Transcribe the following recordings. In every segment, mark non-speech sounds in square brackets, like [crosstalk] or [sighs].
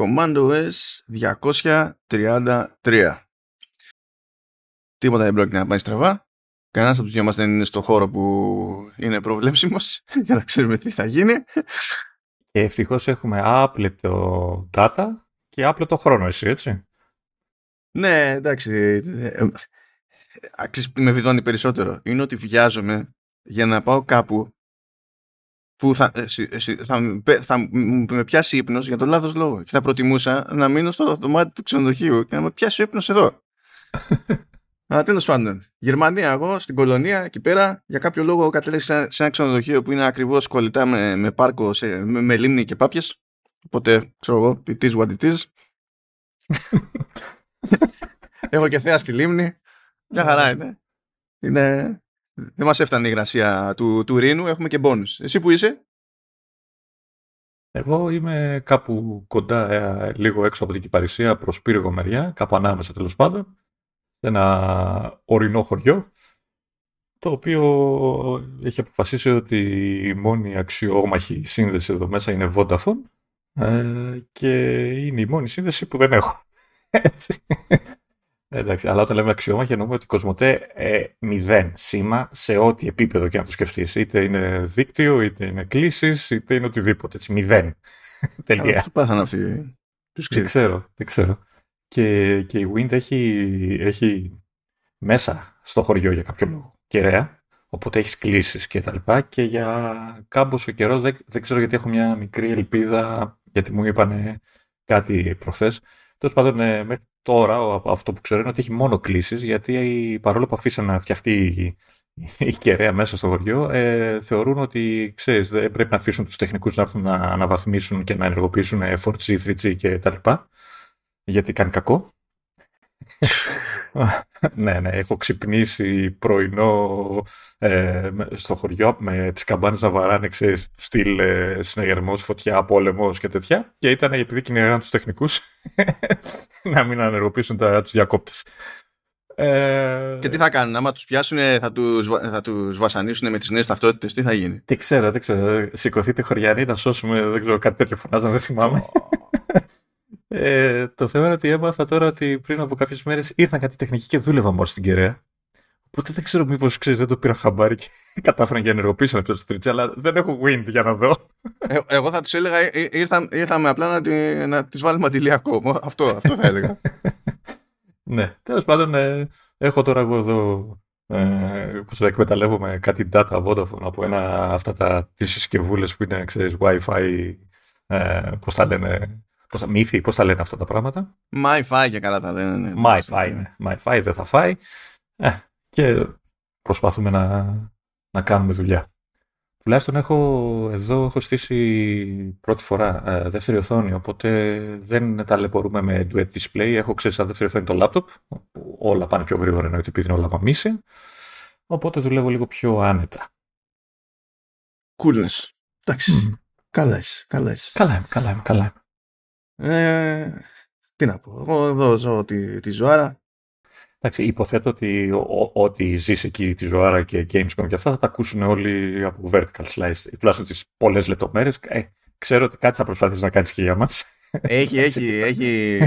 Commando S 233. Τίποτα δεν πρόκειται να πάει στραβά. Κανένας από τους δυο μας δεν είναι στο χώρο που είναι προβλέψιμος [laughs] για να ξέρουμε τι θα γίνει. Και ευτυχώς έχουμε άπλετο data και άπλετο χρόνο, εσύ, έτσι. Ναι, εντάξει. Αξίζει με βιδώνει περισσότερο. Είναι ότι βιάζομαι για να πάω κάπου που θα, ε, θα, θα, με πιάσει ύπνος για τον λάθος λόγο και θα προτιμούσα να μείνω στο δωμάτιο του ξενοδοχείου και να με πιάσει ο ύπνος εδώ. [laughs] Αλλά τέλος πάντων, Γερμανία, εγώ στην κολονία εκεί πέρα για κάποιο λόγο κατέληξα σε ένα ξενοδοχείο που είναι ακριβώς κολλητά με, με πάρκο, σε, με, με, λίμνη και πάπιες. Οπότε ξέρω εγώ, it is what it is. [laughs] Έχω και θέα στη λίμνη. Μια χαρά είναι. είναι δεν μας έφτανε η υγρασία του, του Ρήνου, έχουμε και μπόνους. Εσύ που είσαι; Εγώ είμαι κάπου κοντά, ε, λίγο έξω από την Κυπαρισία, προς Πύργο μεριά, κάπου ανάμεσα τέλος πάντων, σε ένα ορεινό χωριό, το οποίο έχει αποφασίσει ότι η μόνη αξιόμαχη σύνδεση εδώ μέσα είναι Vodafone ε, και είναι η μόνη σύνδεση που δεν έχω. Έτσι. Εντάξει, αλλά όταν λέμε αξιόμαχη εννοούμε ότι η Κοσμοτέ ε, μηδέν σήμα σε ό,τι επίπεδο και να το σκεφτείς. Είτε είναι δίκτυο, είτε είναι κλήσεις, είτε είναι οτιδήποτε. Έτσι, μηδέν. [laughs] Τελεία. Πού πάθαν αυτοί. Δεν ξέρω, δεν ξέρω. Και, και η Wind έχει, έχει μέσα στο χωριό για κάποιο λόγο κεραία, οπότε έχεις κλήσεις και τα λοιπά και για κάμποσο καιρό δεν, δεν ξέρω γιατί έχω μια μικρή ελπίδα γιατί μου είπαν κάτι προχθές. Τέλος πάντων, ε, μέχρι τώρα αυτό που ξέρω είναι ότι έχει μόνο κλήσεις, γιατί παρόλο που αφήσαν να φτιαχτεί η, η κεραία μέσα στο χωριό, ε, θεωρούν ότι ξέρεις, δεν πρέπει να αφήσουν τους τεχνικούς να έρθουν να αναβαθμίσουν και να ενεργοποιήσουν 4G, 3G κτλ. Γιατί κάνει κακό. [laughs] [laughs] ναι, ναι, έχω ξυπνήσει πρωινό ε, στο χωριό με τις καμπάνες να βαράνε, ξέρεις, στυλ ε, συνεγερμός, φωτιά, πόλεμος και τέτοια. Και ήταν επειδή κυνηγάνε τους τεχνικούς [laughs] να μην ανεργοποιήσουν τα, τους διακόπτες. Ε... Και τι θα κάνουν, άμα τους πιάσουν θα τους, θα τους βασανίσουν με τις νέες ταυτότητες, τι θα γίνει; Τι ξέρω, δεν ξέρω. Σηκωθείτε χωριανοί να σώσουμε, δεν ξέρω, κάτι τέτοιο φωνάζω, δεν θυμάμαι. Ε, το θέμα είναι ότι έμαθα τώρα ότι πριν από κάποιες μέρες ήρθαν κάτι τεχνικοί και δούλευαν μόνο στην Κεραία. Οπότε δεν ξέρω μήπως ξέρεις, δεν το πήρα χαμπάρι και [laughs] κατάφεραν και ενεργοποίησαν αυτό το στριτσί, αλλά δεν έχω wind για να δω. Ε, εγώ θα τους έλεγα, ε, ε, ήρθα, ήρθαμε απλά να, τη, να τις βάλουμε αντιλιακό. Αυτό, αυτό θα έλεγα. [laughs] ναι, τέλος πάντων, ε, έχω τώρα εγώ εδώ. Ε, πώς το εκμεταλλεύομαι κάτι data Vodafone από ένα αυτά τα τις συσκευούλες που είναι ξέρεις Wi-Fi ε, πώς τα λένε Πώς, μύθι, πώς τα λένε αυτά τα πράγματα; My-Fi και καλά τα λένε. Ναι, My-Fi, ναι. My-Fi δεν θα φάει. Ε, και προσπαθούμε να, να κάνουμε δουλειά. Τουλάχιστον έχω, εδώ έχω στήσει πρώτη φορά ε, δεύτερη οθόνη, οπότε δεν ταλαιπωρούμε με duet display. Έχω ξέρεις σαν δεύτερη οθόνη το laptop, που όλα πάνε πιο γρήγορα εννοείται επειδή είναι όλα μαμίσια. Οπότε δουλεύω λίγο πιο άνετα. Coolness. Εντάξει. Mm. Καλά είσαι. Καλά είσαι. Καλά είμαι, καλά είμαι, καλά είμαι. Ε, τι να πω, εγώ εδώ ζω τη, τη ζωάρα. Εντάξει, υποθέτω ότι ό,τι ζεις εκεί τη ζωάρα και Gamescom και αυτά θα τα ακούσουν όλοι από vertical slice, τουλάχιστον τις πολλές λεπτομέρειες. Ε, ξέρω ότι κάτι θα προσπαθήσεις να κάνεις και για μας. Έχει, έχει, έχει,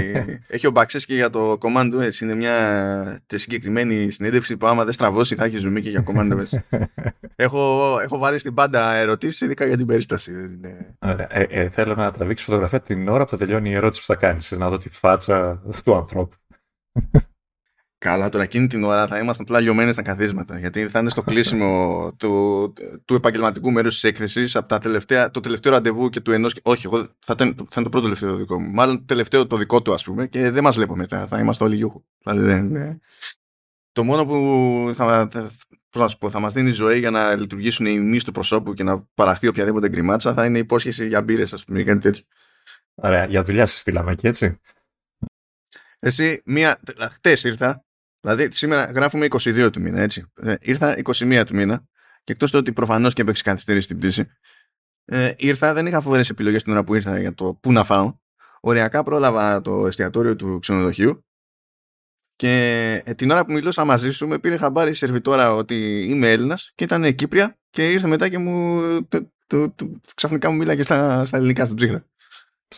έχει ο και για το Command S. Είναι μια συγκεκριμένη συνέντευξη που άμα δεν στραβώσει θα έχει ζουμί και για Command S. [laughs] έχω, έχω βάλει στην πάντα ερωτήσεις, ειδικά για την περίσταση. Ωραία. Ε, ε, θέλω να τραβήξει φωτογραφία την ώρα που θα τελειώνει η ερώτηση που θα κάνεις. Να δω τη φάτσα του ανθρώπου. Καλά, τώρα εκείνη την ώρα θα είμαστε απλά λιωμένοι στα καθίσματα. Γιατί θα είναι στο [laughs] κλείσιμο του, του επαγγελματικού μέρους της έκθεσης από τα τελευταία, το τελευταίο ραντεβού και του ενός. Όχι, εγώ θα, ήταν, θα είναι το πρώτο τελευταίο το δικό μου. Μάλλον το τελευταίο το δικό του, ας πούμε, και δεν μας βλέπω μετά. Θα είμαστε όλοι γιούχου. Δηλαδή, ναι. Το μόνο που θα, θα, θα, θα μας δίνει ζωή για να λειτουργήσουν οι μυς του προσώπου και να παραχθεί οποιαδήποτε γκριμάτσα θα είναι υπόσχεση για μπύρες, ας πούμε, ή κάτι τέτοιο. Ωραία, για δουλειά σας στείλαμε εκεί, έτσι. Εσύ, μία. Χτες ήρθα Δηλαδή σήμερα γράφουμε 22 του μήνα, έτσι. Ε, ήρθα 21 του μήνα και εκτός το ότι προφανώς και έπαιξε καθυστέρηση στην πτήση, ε, ήρθα, δεν είχα φοβερές επιλογές την ώρα που ήρθα για το πού να φάω. Οριακά πρόλαβα το εστιατόριο του ξενοδοχείου και ε, την ώρα που μιλούσα μαζί σου με πήρε χαμπάρι η σερβιτόρα ότι είμαι Έλληνας και ήταν Κύπρια και ήρθε μετά και μου. Το, το, το, ξαφνικά μου μίλαγε στα, στα ελληνικά στην ψύχρα.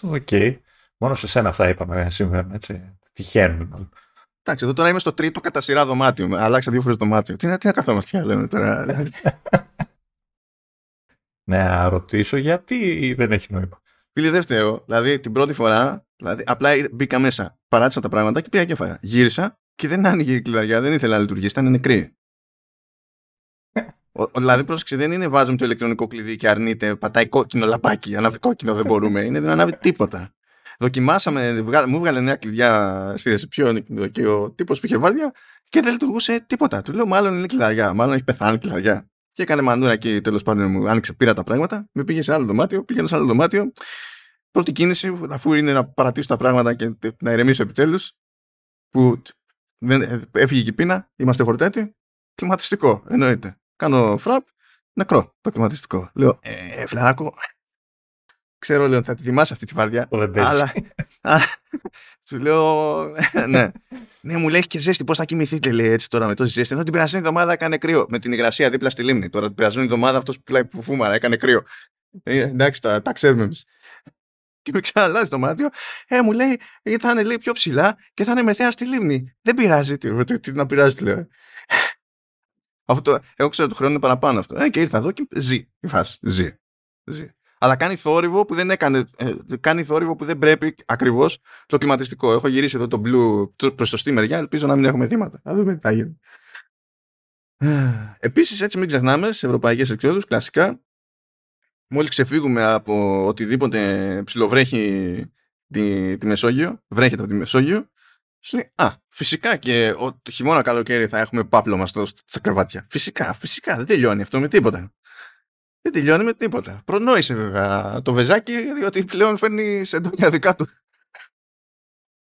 Ok. Okay. Μόνο σε σένα αυτά είπαμε συμβαίνουν, έτσι. Τυχαίνουν μάλλον. Εντάξει, εδώ τώρα είμαι στο τρίτο κατά σειρά δωμάτιο. Αλλάξα δύο φορές δωμάτιο. Τι, τι να καθόμαστε και λέμε τώρα. ναι, [laughs] να ρωτήσω γιατί δεν έχει νόημα. Φίλοι, δεν φταίω. Δηλαδή την πρώτη φορά, δηλαδή, απλά μπήκα μέσα, παράτησα τα πράγματα και πήγα και φάγα. Γύρισα και δεν άνοιγε η κλειδαριά, δεν ήθελα να λειτουργήσει, ήταν νεκρή. [laughs] Ο, δηλαδή, πρόσεξε, δεν είναι βάζουμε το ηλεκτρονικό κλειδί και αρνείται, πατάει κόκκινο λαμπάκι. Ανάβει κόκκινο δεν μπορούμε. Είναι δεν ανάβει τίποτα. Δοκιμάσαμε, μου βγάλε νέα κλειδιά στη ρεσεψιόν και ο τύπος που είχε βάρδια και δεν λειτουργούσε τίποτα. Του λέω, μάλλον είναι κλειδαριά, μάλλον έχει πεθάνει κλειδαριά. Και έκανε μανούρα εκεί τέλος πάντων μου άνοιξε, πήρα τα πράγματα, με πήγε σε άλλο δωμάτιο, πήγαινε σε άλλο δωμάτιο. Πρώτη κίνηση, αφού είναι να παρατήσω τα πράγματα και να ηρεμήσω επιτέλους, που δεν, έφυγε και η πείνα, είμαστε χορτέτοι, κλιματιστικό, εννοείται. Κάνω φραπ, νεκρό το κλιματιστικό. Λέω, ε, φλαράκο, ξέρω λέω θα τη θυμάσαι αυτή τη βαρδιά. αλλά, σου λέω, ναι. ναι, μου λέει και ζέστη, πώς θα κοιμηθείτε λέει έτσι τώρα με τόση ζέστη. Ενώ την περασμένη εβδομάδα έκανε κρύο. Με την υγρασία δίπλα στη λίμνη. Τώρα την περασμένη εβδομάδα αυτός που που φούμαρα έκανε κρύο. Ε, εντάξει, τα, τα ξέρουμε εμείς. Και με ξαναλάζει το μάτιο. Ε, μου λέει, «Ε, θα είναι λέει, πιο ψηλά και θα είναι μεθέα στη λίμνη. Δεν πειράζει. Τι, τι, τι να πειράζει, λέω. Αυτό, εγώ ξέρω ότι το χρόνο είναι παραπάνω αυτό. Ε, και ήρθα εδώ και ζει η φάση. Ζει. ζει. Αλλά κάνει θόρυβο που δεν έκανε. Ε, κάνει θόρυβο που δεν πρέπει ακριβώς το κλιματιστικό. Έχω γυρίσει εδώ το blue προς το στη μεριά. Ελπίζω να μην έχουμε θύματα. Θα δούμε τι θα γίνει. [sighs] Επίσης, έτσι μην ξεχνάμε σε ευρωπαϊκές εξόδους, κλασικά, μόλις ξεφύγουμε από οτιδήποτε ψιλοβρέχει τη, τη Μεσόγειο, βρέχεται από τη Μεσόγειο, σου λέει, Α, φυσικά και ο, το χειμώνα καλοκαίρι θα έχουμε πάπλωμα στα κρεβάτια. Φυσικά, φυσικά, δεν τελειώνει αυτό με τίποτα. Δεν τελειώνει με τίποτα. Προνόησε βέβαια το βεζάκι, διότι πλέον φέρνει εντόνια δικά του.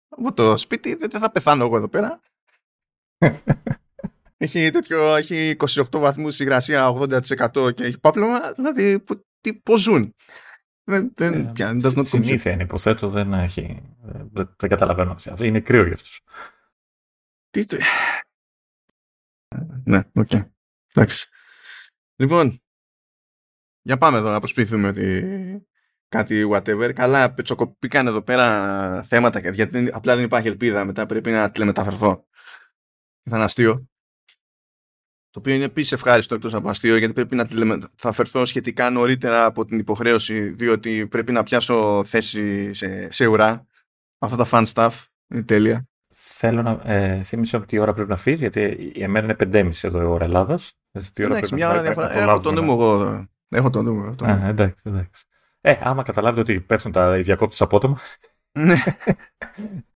Από το σπίτι δεν θα πεθάνω εγώ εδώ πέρα. [laughs] έχει, τέτοιο, έχει 28 βαθμούς υγρασία 80% και έχει πάπλωμα, δηλαδή τι, πώς ζουν. Δεν, δεν, ε, συνήθεια είναι, υποθέτω, δεν έχει. Δεν, δεν καταλαβαίνω αυτό. Είναι κρύο για αυτούς. Τι. Ναι, ok. Okay. Εντάξει. Λοιπόν, για πάμε εδώ να προσποιηθούμε ότι κάτι whatever. Καλά, πετσοκοπήκαν εδώ πέρα θέματα γιατί απλά δεν υπάρχει ελπίδα. Μετά πρέπει να τηλεμεταφερθώ. Θα είναι αστείο. Το οποίο είναι επίσης ευχάριστο εκτός από αστείο, γιατί πρέπει να τηλεμεταφερθώ σχετικά νωρίτερα από την υποχρέωση, διότι πρέπει να πιάσω θέση σε, σε ουρά. Αυτά τα fun stuff είναι τέλεια. Θέλω να ε, θύμισω ότι η ώρα πρέπει να φύγει, γιατί η εμένα είναι 5.30 εδώ η ώρα Ελλάδα. Εντάξει, μια ώρα διαφορά. Έχω το νου μου εγώ. Έχω το νου μου. εντάξει, εντάξει. Ε, άμα καταλάβετε ότι πέφτουν τα διακόπτες απότομα. Ναι.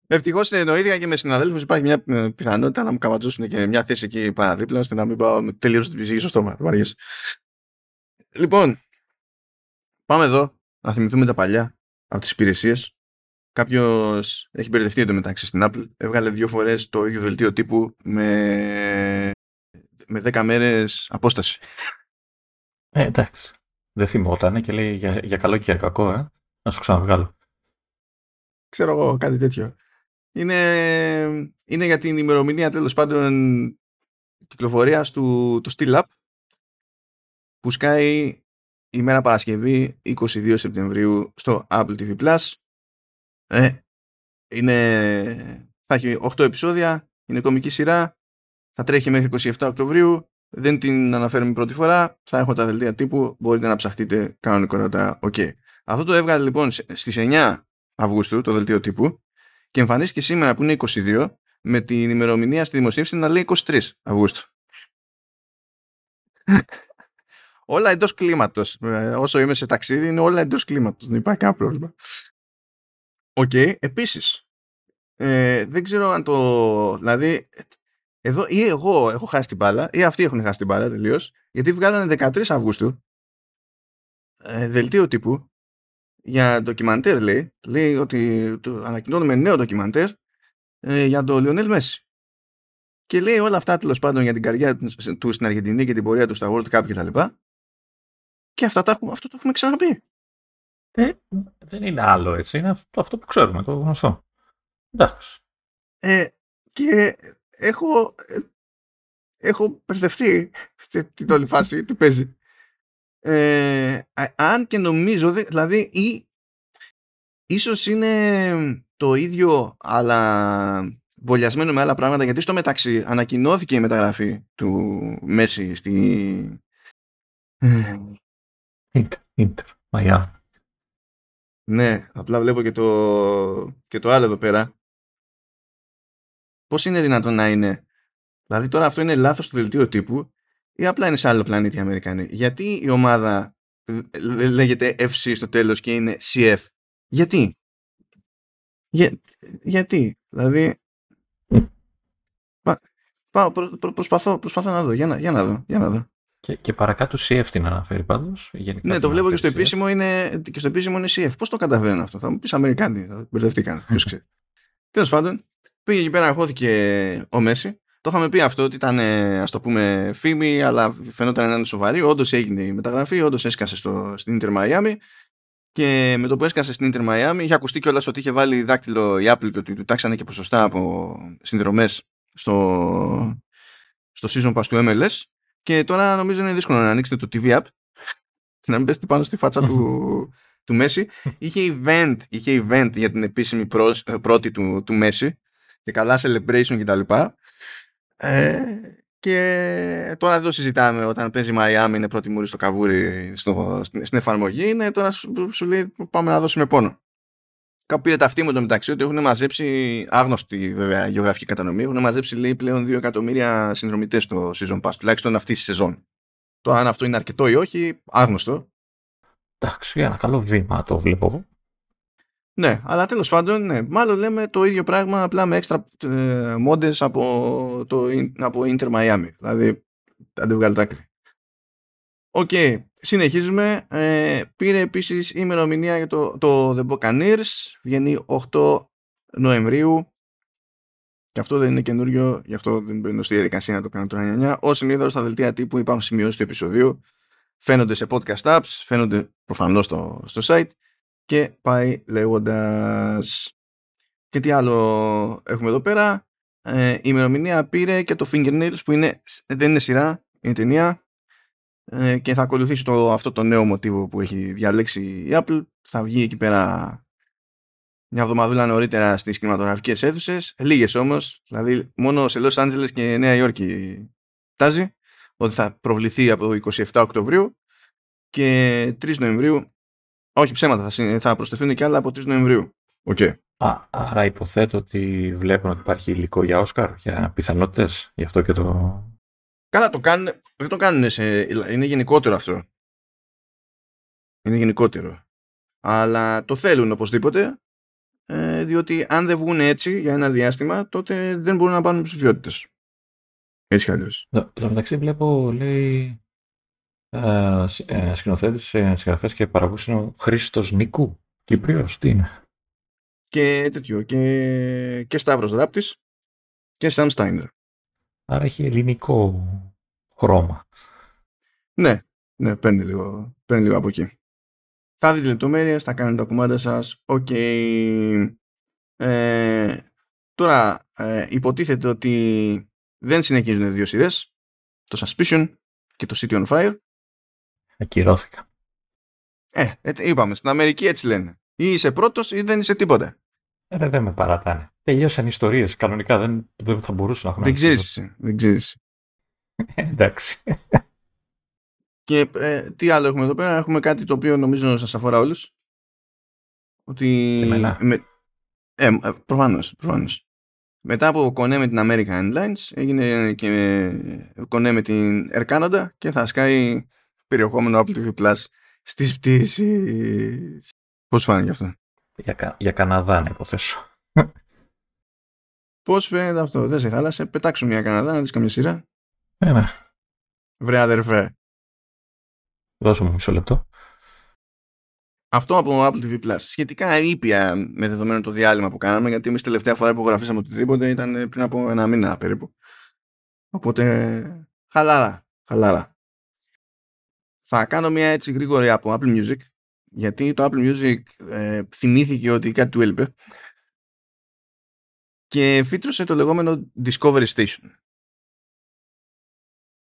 Ευτυχώς είναι το ίδιο και με συναδέλφους υπάρχει μια ε, πιθανότητα να μου καβατζώσουν και μια θέση εκεί παραδίπλα ώστε να μην πάω τελείως την ψυχή στο στόμα. Λοιπόν, πάμε εδώ να θυμηθούμε τα παλιά από τις υπηρεσίες. Κάποιος έχει μπερδευτεί εντωμεταξύ στην Apple. Έβγαλε δύο φορές το ίδιο δελτίο τύπου με, με 10 μέρες απόσταση. Ε, εντάξει. Δεν θυμόταν και λέει για, για καλό και για κακό, ε. Να σου ξαναβγάλω. Ξέρω εγώ, κάτι τέτοιο είναι, είναι για την ημερομηνία τέλος πάντων κυκλοφορίας του, του Steel Up που σκάει ημέρα Παρασκευή 22 Σεπτεμβρίου στο Apple TV Plus. Ε, είναι, θα έχει 8 επεισόδια, είναι κομική σειρά, θα τρέχει μέχρι 27 Οκτωβρίου, δεν την αναφέρουμε πρώτη φορά, θα έχω τα δελτία τύπου, μπορείτε να ψαχτείτε κανονικότατα, ok. Αυτό το έβγαλε λοιπόν στις 9 Αυγούστου το δελτίο τύπου και εμφανίστηκε σήμερα που είναι 22 με την ημερομηνία στη δημοσίευση να λέει 23 Αυγούστου. [laughs] όλα εντός κλίματος. Ε, όσο είμαι σε ταξίδι, είναι όλα εντός κλίματος. Δεν υπάρχει κανένα πρόβλημα. OK. Okay. Επίσης, ε, δεν ξέρω αν το. Δηλαδή, εδώ ή εγώ έχω χάσει την μπάλα, ή αυτοί έχουν χάσει την μπάλα τελείως, γιατί βγάλανε 13 Αυγούστου ε, δελτίο τύπου για ντοκιμαντέρ λέει, λέει ότι το ανακοινώνουμε νέο ντοκιμαντέρ ε, για τον Λιονέλ Μέσι. Και λέει όλα αυτά τέλος πάντων για την καριέρα του στην Αργεντινή και την πορεία του στα World Cup κτλ. Και, και αυτά τα έχουμε, αυτό το έχουμε ξαναπεί. Ε, δεν είναι άλλο έτσι. Είναι αυτό, αυτό που ξέρουμε, το γνωστό. Εντάξει. Ε, και έχω, ε, έχω περδευτεί στην όλη φάση τι παίζει. Ε, αν και νομίζω, δηλαδή ή, ίσως είναι το ίδιο αλλά βολιασμένο με άλλα πράγματα γιατί στο μεταξύ ανακοινώθηκε η μεταγραφή του Μέση στη Ιντερ, Ιντερ, Μαϊά. Ναι, απλά βλέπω και το, και το άλλο εδώ πέρα. Πώς είναι δυνατόν να είναι; Δηλαδή τώρα αυτό είναι λάθος του δελτίο τύπου ή απλά είναι σε άλλο πλανήτη οι Αμερικανοί; Γιατί η ομάδα λέγεται FC στο τέλος και είναι CF. Γιατί; Για, γιατί; Δηλαδή Πάω, προ, προ, προσπαθώ, προσπαθώ να δω. Για να, για να δω. Για να δω. Και, και παρακάτω CF την αναφέρει πάντως. Ναι, το βλέπω και στο, επίσημο είναι, και στο επίσημο είναι CF. Πώς το καταφέρνουν αυτό, θα μου πεις Αμερικάνοι. Θα μπερδευτήκαν. [laughs] Ποιος ξέρει. Τέλος πάντων, πήγε εκεί πέρα, αγχώθηκε ο Μέση. Το είχαμε πει αυτό ότι ήταν, ας το πούμε, φήμη, αλλά φαινόταν να είναι σοβαρή. Όντως έγινε η μεταγραφή, όντως έσκασε στο, στην Inter Miami. Και με το που έσκασε στην Inter Miami, είχε ακουστεί κιόλας ότι είχε βάλει δάκτυλο η Apple και ότι του τάξανε και ποσοστά από συνδρομές στο, στο season pass του MLS και τώρα νομίζω είναι δύσκολο να ανοίξετε το TV app [laughs] να μην πέσετε πάνω στη φάτσα του, [laughs] του Messi. Είχε event, είχε event για την επίσημη πρώτη του, του Messi και καλά celebration κτλ. Ε, και τώρα εδώ συζητάμε όταν παίζει Miami είναι πρώτη μούρη στο καβούρι στο, στην εφαρμογή είναι τώρα σου, σου λέει πάμε να δώσουμε πόνο. Κάπου πήρε τ' αυτί μου εντωμεταξύ ότι έχουν μαζέψει, άγνωστη βέβαια γεωγραφική κατανομή, έχουν μαζέψει λέει πλέον 2 εκατομμύρια συνδρομητές στο season pass, τουλάχιστον αυτή τη σεζόν. Τώρα αν αυτό είναι αρκετό ή όχι, άγνωστο. Εντάξει, ένα καλό βήμα το βλέπω εγώ. Ναι, αλλά τέλος πάντων, ναι, μάλλον λέμε το ίδιο πράγμα απλά με έξτρα ε, μόντες από, το, από Inter Miami. Δηλαδή, άντε βγάλε άκρη. OK, okay. συνεχίζουμε. Ε, πήρε επίσης ημερομηνία για το, το The Buccaneers. Βγαίνει 8 Νοεμβρίου. Και αυτό δεν είναι καινούριο, γι' αυτό δεν μπαίνω στη διαδικασία να το κάνω τώρα 9. Ω συνήθως στα δελτία τύπου υπάρχουν σημειώσεις του επεισοδίου. Φαίνονται σε podcast apps, φαίνονται προφανώς στο, στο site και πάει λέγοντας. Και τι άλλο έχουμε εδώ πέρα. Ε, η ημερομηνία πήρε και το Fingernails που είναι, δεν είναι σειρά, είναι ταινία. Ε, και θα ακολουθήσει το, αυτό το νέο μοτίβο που έχει διαλέξει η Apple. Θα βγει εκεί πέρα μια εβδομαδούλα νωρίτερα στις κινηματογραφικές αίθουσες, λίγες όμως, δηλαδή μόνο σε Los Angeles και Νέα Υόρκη τάζει ότι θα προβληθεί από 27 Οκτωβρίου και 3 Νοεμβρίου, όχι ψέματα, θα, θα προσθεθούν και άλλα από 3 Νοεμβρίου. Okay. Α, άρα υποθέτω ότι βλέπουν ότι υπάρχει υλικό για Όσκαρ, για πιθανότητες, γι' αυτό και το Καλά, το κάνουν, δεν το κάνουν σε, είναι γενικότερο αυτό. Είναι γενικότερο. Αλλά το θέλουν οπωσδήποτε, ε, διότι αν δεν βγουν έτσι για ένα διάστημα, τότε δεν μπορούν να πάρουν ψηφιότητε. Έτσι κι αλλιώς. Εδώ μεταξύ βλέπω, λέει, ε, ε, σκηνοθέτης, ε, συγγραφές και παραγωγός είναι ο Χρήστος Νίκου. Κύπριος, τι είναι; Και τέτοιο, και, και Σταύρος Ράπτης και Σαμ Στάινερ. Άρα έχει ελληνικό χρώμα. Ναι, ναι, παίρνει λίγο, παίρνει λίγο από εκεί. Θα δείτε λεπτομέρειες, θα κάνετε τα κουμάντα σας. Οκ. Ε, τώρα, ε, υποτίθεται ότι δεν συνεχίζουν δύο σειρές. Το Suspicion και το City on Fire. Ακυρώθηκαν. Ε, ε, είπαμε, στην Αμερική έτσι λένε. Ή είσαι πρώτος ή δεν είσαι τίποτα. Ε, δεν με παρατάνε. Τελειώσαν ιστορίες. Κανονικά δεν, δεν θα μπορούσαν να έχουν. Δεν ξέρεις. Δεν ξέρεις. Εντάξει. [laughs] Και ε, τι άλλο έχουμε εδώ πέρα; Έχουμε κάτι το οποίο νομίζω σας αφορά όλους. Ότι... Και Με... Ε, ε, προφανώς, προφανώς. Μετά από κονέ με την American Airlines έγινε και κονέ με την Air Canada και θα σκάει περιεχόμενο Apple TV Plus στις πτήσεις. Πώς φάνηκε αυτό; Για, για Καναδά να υποθέσω. Πώς φαίνεται αυτό; Δεν σε χάλασε; Πετάξω μια Καναδά να δεις καμία σειρά. Ε, Βρε αδερφέ. Δώσω μου μισό λεπτό. Αυτό από Apple TV Plus. Σχετικά ήπια με δεδομένο το διάλειμμα που κάναμε, γιατί εμείς τελευταία φορά που γραφήσαμε οτιδήποτε ήταν πριν από ένα μήνα περίπου. Οπότε, χαλάρα, χαλάρα. Θα κάνω μια έτσι γρήγορη από Apple Music, γιατί το Apple Music ε, θυμήθηκε ότι κάτι του έλειπε και φύτρωσε το λεγόμενο Discovery Station.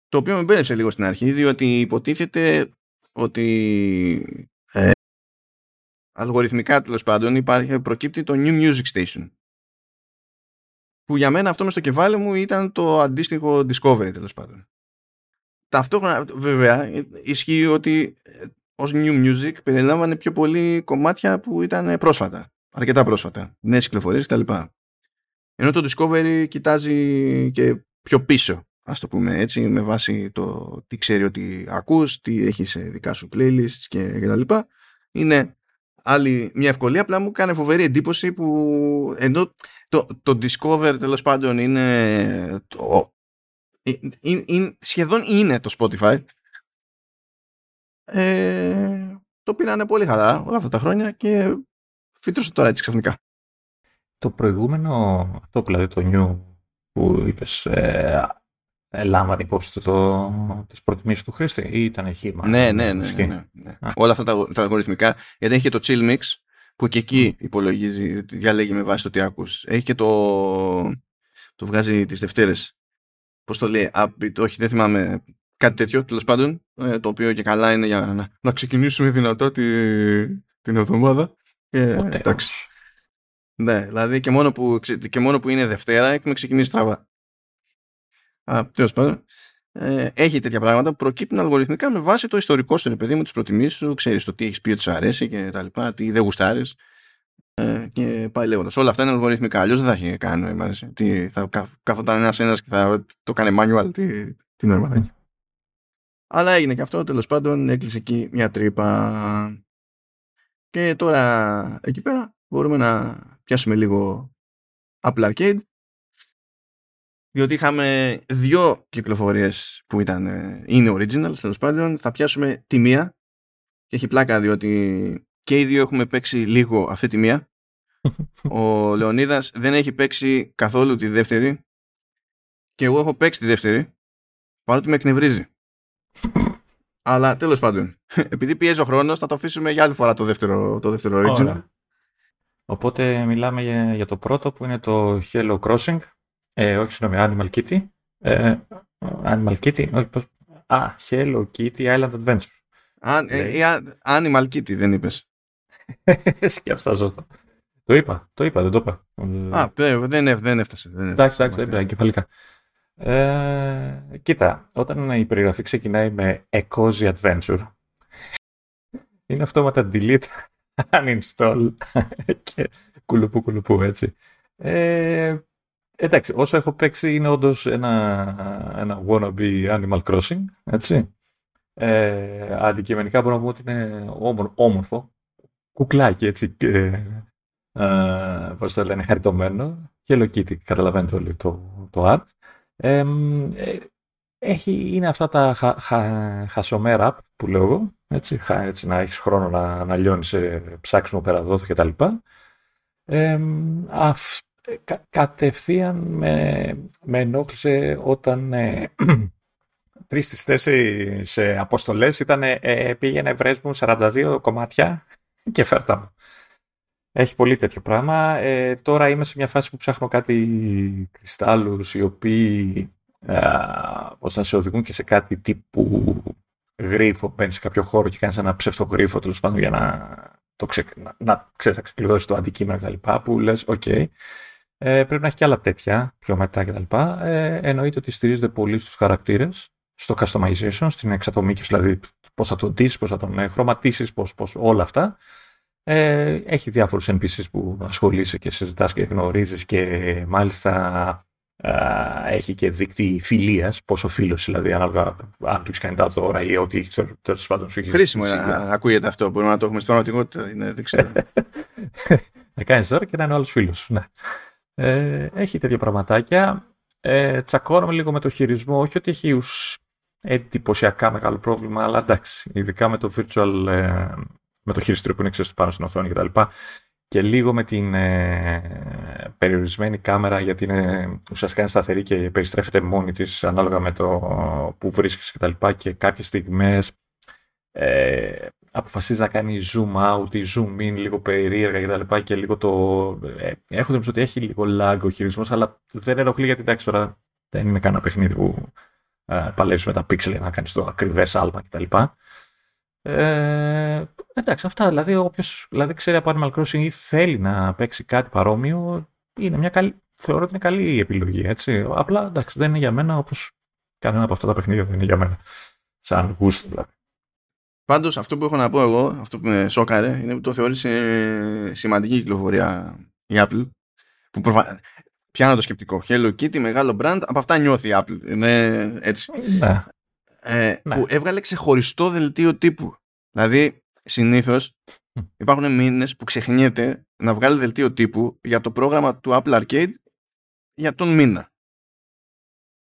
Το οποίο με μπέρδεψε λίγο στην αρχή, διότι υποτίθεται ότι αλγοριθμικά τέλος πάντων υπάρχει, προκύπτει το New Music Station που για μένα αυτό μες στο κεφάλι μου ήταν το αντίστοιχο Discovery τέλος πάντων. Ταυτόχρονα βέβαια ισχύει ότι ε, ως New Music περιλάμβανε πιο πολύ κομμάτια που ήταν πρόσφατα, αρκετά πρόσφατα, νέες κυκλοφορίες κτλ. Ενώ το Discovery κοιτάζει και πιο πίσω, ας το πούμε έτσι, με βάση το τι ξέρει ότι ακούς, τι έχει σε δικά σου playlists και, και τα λοιπά. Είναι άλλη μια ευκολία, απλά μου κάνει φοβερή εντύπωση που ενώ το, το Discover τέλος πάντων είναι, το, είναι, είναι, σχεδόν είναι το Spotify ε, το πήρανε πολύ χαλαρά όλα αυτά τα χρόνια και φύτρωσε τώρα έτσι ξαφνικά. Το προηγούμενο, αυτό δηλαδή το νιου που είπες, ε, λάμβανε υπόψη του το, τις προτιμήσεις του χρήστη ή ήταν χήμα. Ναι, ναι, ναι, ναι, ναι, ναι. Όλα αυτά τα, τα αλγοριθμικά, γιατί έχει και το chill mix που και εκεί υπολογίζει, διαλέγει με βάση το τι ακούς. Έχει και το, το βγάζει τις Δευτέρες. Πώς το λέει, upbeat, όχι δεν θυμάμαι κάτι τέτοιο τέλος πάντων, ε, το οποίο και καλά είναι για να, να ξεκινήσουμε δυνατά τη, την εβδομάδα. Ε, εντάξει. Ναι, δηλαδή και μόνο, που, και μόνο που είναι Δευτέρα έχουμε ξεκινήσει στραβά. Τέλος πάντων. Ε, έχει τέτοια πράγματα που προκύπτουν αλγοριθμικά με βάση το ιστορικό σου, παιδί μου, τις προτιμήσεις σου, ξέρεις το τι έχεις πει ότι σου αρέσει και τα λοιπά, τι δεν γουστάρεις. Ε, και πάει λέγοντας. Όλα αυτά είναι αλγοριθμικά. Αλλιώς δεν θα έχει κάνει νόημα. Τι, θα καθόταν ένα-ένα και θα το κάνει manual. Τι, τι νόημα θα έχει. Αλλά έγινε και αυτό, τέλος πάντων έκλεισε εκεί μια τρύπα. Και τώρα εκεί πέρα μπορούμε να πιάσουμε λίγο Apple Arcade διότι είχαμε δύο κυκλοφορίες που ήταν, ε, είναι original τέλος πάντων. Θα πιάσουμε τη μία και έχει πλάκα διότι και οι δύο έχουμε παίξει λίγο αυτή τη μία. [laughs] Ο Λεωνίδας δεν έχει παίξει καθόλου τη δεύτερη και εγώ έχω παίξει τη δεύτερη παρότι με εκνευρίζει. [laughs] Αλλά τέλος πάντων, [laughs] επειδή πιέζει ο χρόνος, θα το αφήσουμε για άλλη φορά το δεύτερο, το δεύτερο original. Οπότε μιλάμε για, για, το πρώτο που είναι το Hello Crossing. Ε, όχι, συγγνώμη, Animal Kitty. Ε, Animal Kitty. Όχι, πώς... Α, Hello Kitty Island Adventure. Α, ε, Animal Kitty δεν είπες. [laughs] Σκέφταζω το. Το είπα, το είπα, δεν το είπα. Α, δεν, δεν έφτασε. Εντάξει, εντάξει, δεν είπα εγκεφαλικά. Ε, κοίτα, όταν η περιγραφή ξεκινάει με A Cozy Adventure, είναι αυτόματα delete, [laughs] uninstall [laughs] και κουλουπού κουλουπού έτσι. Ε, εντάξει, όσο έχω παίξει είναι όντως ένα, ένα wannabe Animal Crossing, έτσι. Ε, αντικειμενικά μπορώ να πω ότι είναι όμορφο, κουκλάκι έτσι και ε, πώς το λένε, χαριτωμένο και Kitty, καταλαβαίνετε όλοι το, το art. Ε, έχει, είναι αυτά τα χα, χα, χασομέρα που λέω εγώ, έτσι, έτσι να έχεις χρόνο να, να λιώνεις σε ψάξιμο πέρα δόθο και τα λοιπά. Ε, κα, κατευθείαν με, με ενόχλησε όταν ε, [clears throat] τρεις στις τέσσερις αποστολές ήταν ε, πήγαινε βρες μου 42 κομμάτια και φέρτα μου. Έχει πολύ τέτοιο πράγμα. Ε, τώρα είμαι σε μια φάση που ψάχνω κάτι κρυστάλλους οι οποίοι ε, πώς να σε οδηγούν και σε κάτι τύπου γρίφο. Μπαίνεις σε κάποιο χώρο και κάνεις ένα ψευτογρίφο τέλος πάντων για να, το ξε, να, να ξέρεις, να ξεκλειδώσεις το αντικείμενο κτλ. Που λες, ok, okay, ε, πρέπει να έχει και άλλα τέτοια πιο μετά κτλ. Ε, εννοείται ότι στηρίζεται πολύ στους χαρακτήρες, στο customization, στην εξατομίκευση, δηλαδή πώς θα τον ντύσεις, πώς θα τον ε, χρωματίσεις, πώς, πώς, όλα αυτά. Ε, έχει διάφορους NPCs που ασχολείσαι και συζητάς και γνωρίζεις και μάλιστα έχει και δίκτυ φιλίας, πόσο φίλος δηλαδή, ανάλογα αν του έχεις κάνει τα δώρα ή ό,τι τέλος πάντων σου έχει Χρήσιμο να ακούγεται αυτό, μπορούμε να το έχουμε στην πραγματικότητα, είναι, δεν ξέρω. [laughs] να κάνεις δώρα και να είναι ο άλλος φίλος, ναι. Ε, έχει τέτοια πραγματάκια. Ε, τσακώνομαι λίγο με το χειρισμό, όχι ότι έχει εντυπωσιακά μεγάλο πρόβλημα, αλλά εντάξει, ειδικά με το virtual ε, με το χειριστήριο που είναι ξέρεις, πάνω στην οθόνη κτλ. Και, και λίγο με την ε, περιορισμένη κάμερα γιατί είναι ουσιαστικά είναι σταθερή και περιστρέφεται μόνη της ανάλογα με το που βρίσκεσαι κτλ. Και, και κάποιες στιγμές ε, αποφασίζει να κάνει zoom out ή zoom in λίγο περίεργα κτλ. Και, και λίγο το... Ε, έχω την ότι έχει λίγο lag ο χειρισμός αλλά δεν ενοχλεί γιατί εντάξει τώρα δεν είναι κανένα παιχνίδι που ε, παλεύει με τα pixel για να κάνεις το ακριβές άλμα κτλ. Ε, εντάξει, αυτά. Δηλαδή, όποιος δηλαδή, ξέρει από Animal Crossing ή θέλει να παίξει κάτι παρόμοιο, είναι μια καλή, θεωρώ ότι είναι καλή επιλογή. Έτσι. Απλά εντάξει, δεν είναι για μένα όπως κανένα από αυτά τα παιχνίδια δεν είναι για μένα. Σαν γούστο δηλαδή. Πάντως, αυτό που έχω να πω εγώ, αυτό που με σόκαρε, είναι που το θεώρησε σημαντική κυκλοφορία η Apple. Που προφα... Πιάνω το σκεπτικό. Hello Kitty, μεγάλο brand, από αυτά νιώθει η Apple. Είναι έτσι. Ναι. Ε, ναι. Που έβγαλε ξεχωριστό δελτίο τύπου. Δηλαδή, συνήθως υπάρχουν μήνες που ξεχνιέται να βγάλει δελτίο τύπου για το πρόγραμμα του Apple Arcade για τον μήνα.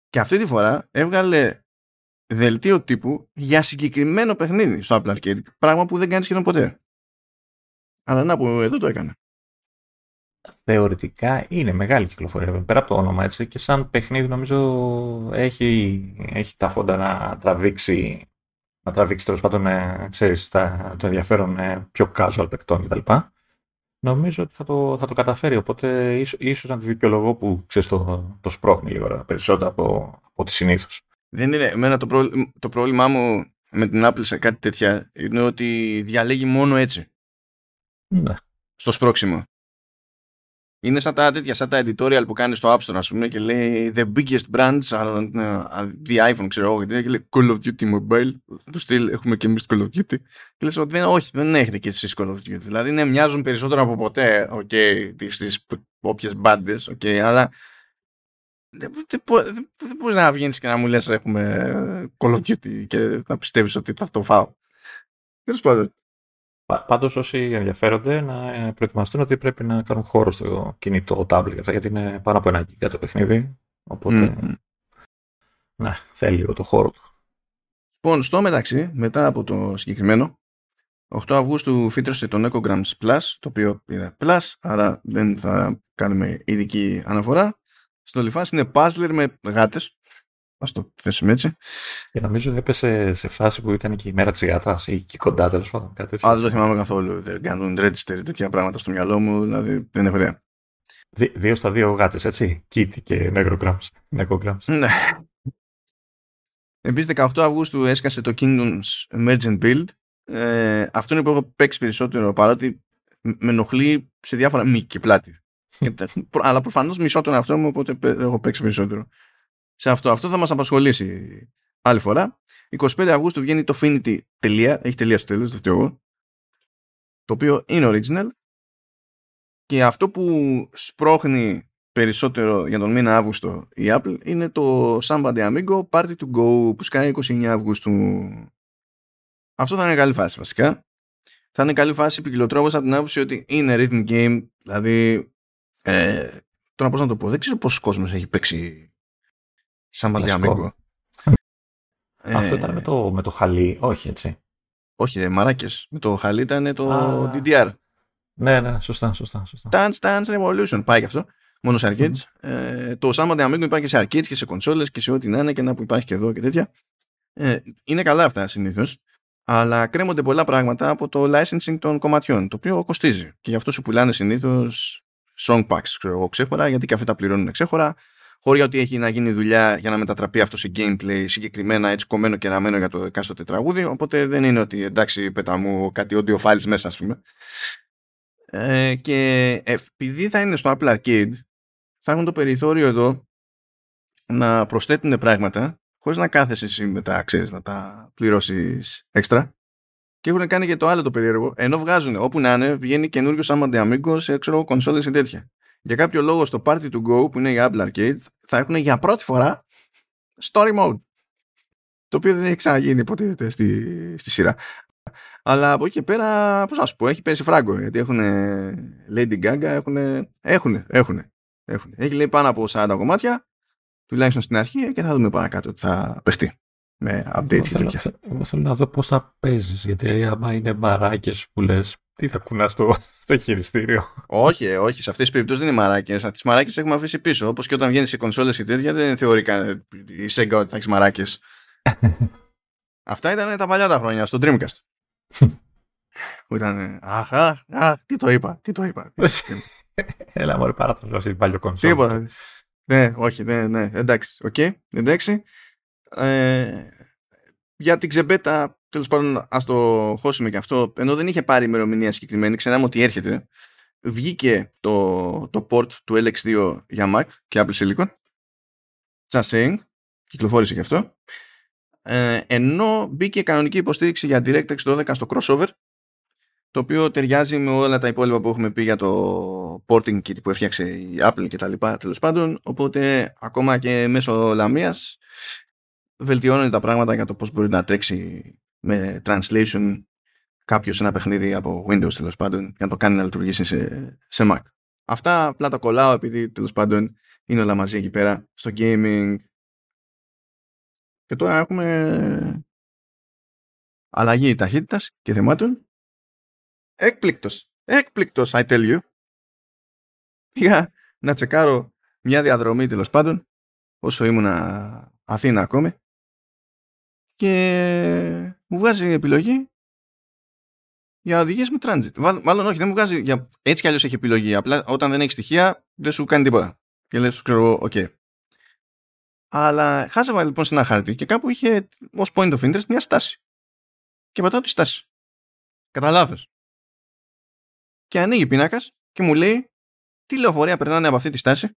Και αυτή τη φορά έβγαλε δελτίο τύπου για συγκεκριμένο παιχνίδι στο Apple Arcade. Πράγμα που δεν κάνει σχεδόν ποτέ. Αλλά να που εδώ το έκανε. Θεωρητικά είναι μεγάλη κυκλοφορία. Πέρα από το όνομα έτσι και σαν παιχνίδι νομίζω έχει, έχει τα φόντα να τραβήξει να τραβήξει τέλος πάντων ε, ξέρεις, τα, το ενδιαφέρον ε, πιο casual παικτών κτλ. Νομίζω ότι θα το, θα το καταφέρει. Οπότε ίσω ίσως να τη δικαιολογώ που ξέρεις, το, το σπρώχνει λίγο περισσότερο από, από ό,τι συνήθως. Δεν είναι. Εμένα το, το πρόβλημά μου με την Apple σε κάτι τέτοια είναι ότι διαλέγει μόνο έτσι. Ναι. Στο σπρώξιμο. Είναι σαν τα τέτοια, σαν τα editorial που κάνεις στο App Store, ας πούμε, και λέει The biggest brands are the iPhone, ξέρω εγώ, και λέει Call of Duty Mobile. Του στυλ, έχουμε και εμείς Call of Duty. Και λες, δεν, όχι, δεν έχετε και εσείς Call of Duty. Δηλαδή, ναι, μοιάζουν περισσότερο από ποτέ, okay, στις όποιες μπάντες, okay, αλλά δεν, δεν, δεν μπορείς να βγαίνεις και να μου λες έχουμε Call of Duty και να πιστεύεις ότι θα το φάω. Τέλος πάντων. Πάντως όσοι ενδιαφέρονται να προετοιμαστούν ότι πρέπει να κάνουν χώρο στο κινητό tablet γιατί είναι πάνω από ένα γίγκα το παιχνίδι. Οπότε mm. ναι, θέλει λίγο το χώρο του. Λοιπόν, στο μεταξύ, μετά από το συγκεκριμένο, 8 Αυγούστου φύτρωσε το Ecograms Plus, το οποίο είναι Plus, άρα δεν θα κάνουμε ειδική αναφορά. Στο Λιφάς είναι puzzler με γάτες, Α το θέσουμε έτσι. Και νομίζω έπεσε σε φάση που ήταν και η μέρα της γάτα ή και κοντά τέλος πάντων. Κάτι τέτοιο. Α, δεν το θυμάμαι καθόλου. Δεν κάνουν register τέτοια πράγματα στο μυαλό μου, δηλαδή δεν έχω ιδέα. δύο στα δύο γάτες, έτσι. Kitty και Necrograms. Necrograms. Ναι. Επίσης, 18 Αυγούστου έσκασε το Kingdoms Emergent Build. Ε, αυτό είναι που έχω παίξει περισσότερο παρότι με ενοχλεί σε διάφορα μη και πλάτη. [laughs] Αλλά προφανώς μισό τον εαυτό μου, οπότε έχω παίξει περισσότερο σε αυτό. Αυτό θα μας απασχολήσει άλλη φορά. 25 Αυγούστου βγαίνει το Finity τελεία, έχει τελεία στο τέλος, το φτιάχνω, το οποίο είναι original και αυτό που σπρώχνει περισσότερο για τον μήνα Αύγουστο η Apple είναι το Somebody Amigo Party to Go που σκάει 29 Αυγούστου. Αυτό θα είναι καλή φάση βασικά. Θα είναι καλή φάση ποικιλοτρόπως από την άποψη ότι είναι rhythm game, δηλαδή ε, τώρα πώς να το πω, δεν ξέρω πόσος κόσμος έχει παίξει Σαν Μαντιαμίγκο. Αυτό ήταν με το, με το χαλί, όχι έτσι. Όχι, ρε, μαράκες. Με το χαλί ήταν το Α, DDR. Ναι, ναι, σωστά, σωστά. σωστά. Dance Dance Revolution, πάει και αυτό. Μόνος σε arcades. Ε, το San Amigo υπάρχει και σε arcades και σε κονσόλες και σε ό,τι να είναι και να που υπάρχει και εδώ και τέτοια. Ε, είναι καλά αυτά συνήθως. Αλλά κρέμονται πολλά πράγματα από το licensing των κομματιών, το οποίο κοστίζει. Και γι' αυτό σου πουλάνε συνήθως song packs, ξέρω εγώ, ξέχωρα, γιατί και αυτά τα πληρώνουν ξέχωρα χωρί ότι έχει να γίνει δουλειά για να μετατραπεί αυτό σε gameplay συγκεκριμένα έτσι κομμένο και ραμμένο για το εκάστοτε τραγούδι. Οπότε δεν είναι ότι εντάξει πέτα μου κάτι audio files μέσα ας πούμε. Ε, και επειδή θα είναι στο Apple Arcade θα έχουν το περιθώριο εδώ να προσθέτουν πράγματα χωρίς να κάθεσαι εσύ μετά ξέρεις να τα πληρώσεις έξτρα. Και έχουν κάνει και το άλλο το περίεργο ενώ βγάζουν όπου να είναι βγαίνει καινούριο Samba de Amigos σε ξέρω κονσόλες ή τέτοια για κάποιο λόγο στο Party to Go που είναι η Apple Arcade θα έχουν για πρώτη φορά story mode. Το οποίο δεν έχει ξαναγίνει ποτέ στη, στη σειρά. Αλλά από εκεί και πέρα, πώς να σου πω, έχει πέσει φράγκο. Γιατί έχουν Lady Gaga, έχουν. Έχουν, έχουν. έχουν. Έχει λέει πάνω από 40 κομμάτια, τουλάχιστον στην αρχή, και θα δούμε παρακάτω ότι θα παιχτεί. Με updates και τέτοια. Εγώ θέλω να δω πώς θα παίζεις. Γιατί άμα είναι μπαράκες που λες, τι θα κουνάς στο, στο χειριστήριο; όχι, ε, όχι. Σε αυτές τις περιπτώσεις δεν είναι μαράκες. Τις μαράκες έχουμε αφήσει πίσω. Όπως και όταν βγαίνεις σε κονσόλες και τέτοια, δεν θεωρεί η Sega ότι θα έχεις μαράκες. [laughs] Αυτά ήταν τα παλιά τα χρόνια στο Dreamcast. [laughs] που ήταν. Αχ, αχ, αχ, τι το είπα, τι το είπα. [laughs] Έλα, μωρέ, παράταση παλιό κονσόλ. Τίποτα. Ναι, όχι, ναι, ναι. Εντάξει, ok, okay, εντάξει. Ε, για την ξεπέτα τέλος πάντων ας το χώσουμε και αυτό, ενώ δεν είχε πάρει ημερομηνία συγκεκριμένη, ξέραμε ότι έρχεται, βγήκε το, το port του LX2 για Mac και Apple Silicon. Just saying, κυκλοφόρησε και αυτό. Ε, ενώ μπήκε κανονική υποστήριξη για DirectX 12 στο crossover, το οποίο ταιριάζει με όλα τα υπόλοιπα που έχουμε πει για το porting kit που έφτιαξε η Apple και τα λοιπά τέλος πάντων, οπότε ακόμα και μέσω λαμίας βελτιώνονται τα πράγματα για το πώς μπορεί να τρέξει με translation κάποιος ένα παιχνίδι από Windows τέλος πάντων για να το κάνει να λειτουργήσει σε, σε Mac. Αυτά απλά τα κολλάω επειδή τέλος πάντων είναι όλα μαζί εκεί πέρα στο gaming. Και τώρα έχουμε αλλαγή ταχύτητας και θεμάτων. Έκπληκτος. Έκπληκτος, I tell you. Πήγα να τσεκάρω μια διαδρομή τέλος πάντων όσο ήμουν Αθήνα ακόμη και μου βγάζει επιλογή για οδηγίες με transit. Μάλλον όχι, δεν μου βγάζει. Για... Έτσι κι αλλιώς έχει επιλογή. Απλά όταν δεν έχει στοιχεία δεν σου κάνει τίποτα. Και λες, ξέρω εγώ, οκ. Αλλά χάσαμε λοιπόν σε ένα χάρτη και κάπου είχε ως point of interest μια στάση. Και πατάω τη στάση. Κατά λάθος. Και ανοίγει πίνακας και μου λέει τι λεωφορεία περνάνε από αυτή τη στάση;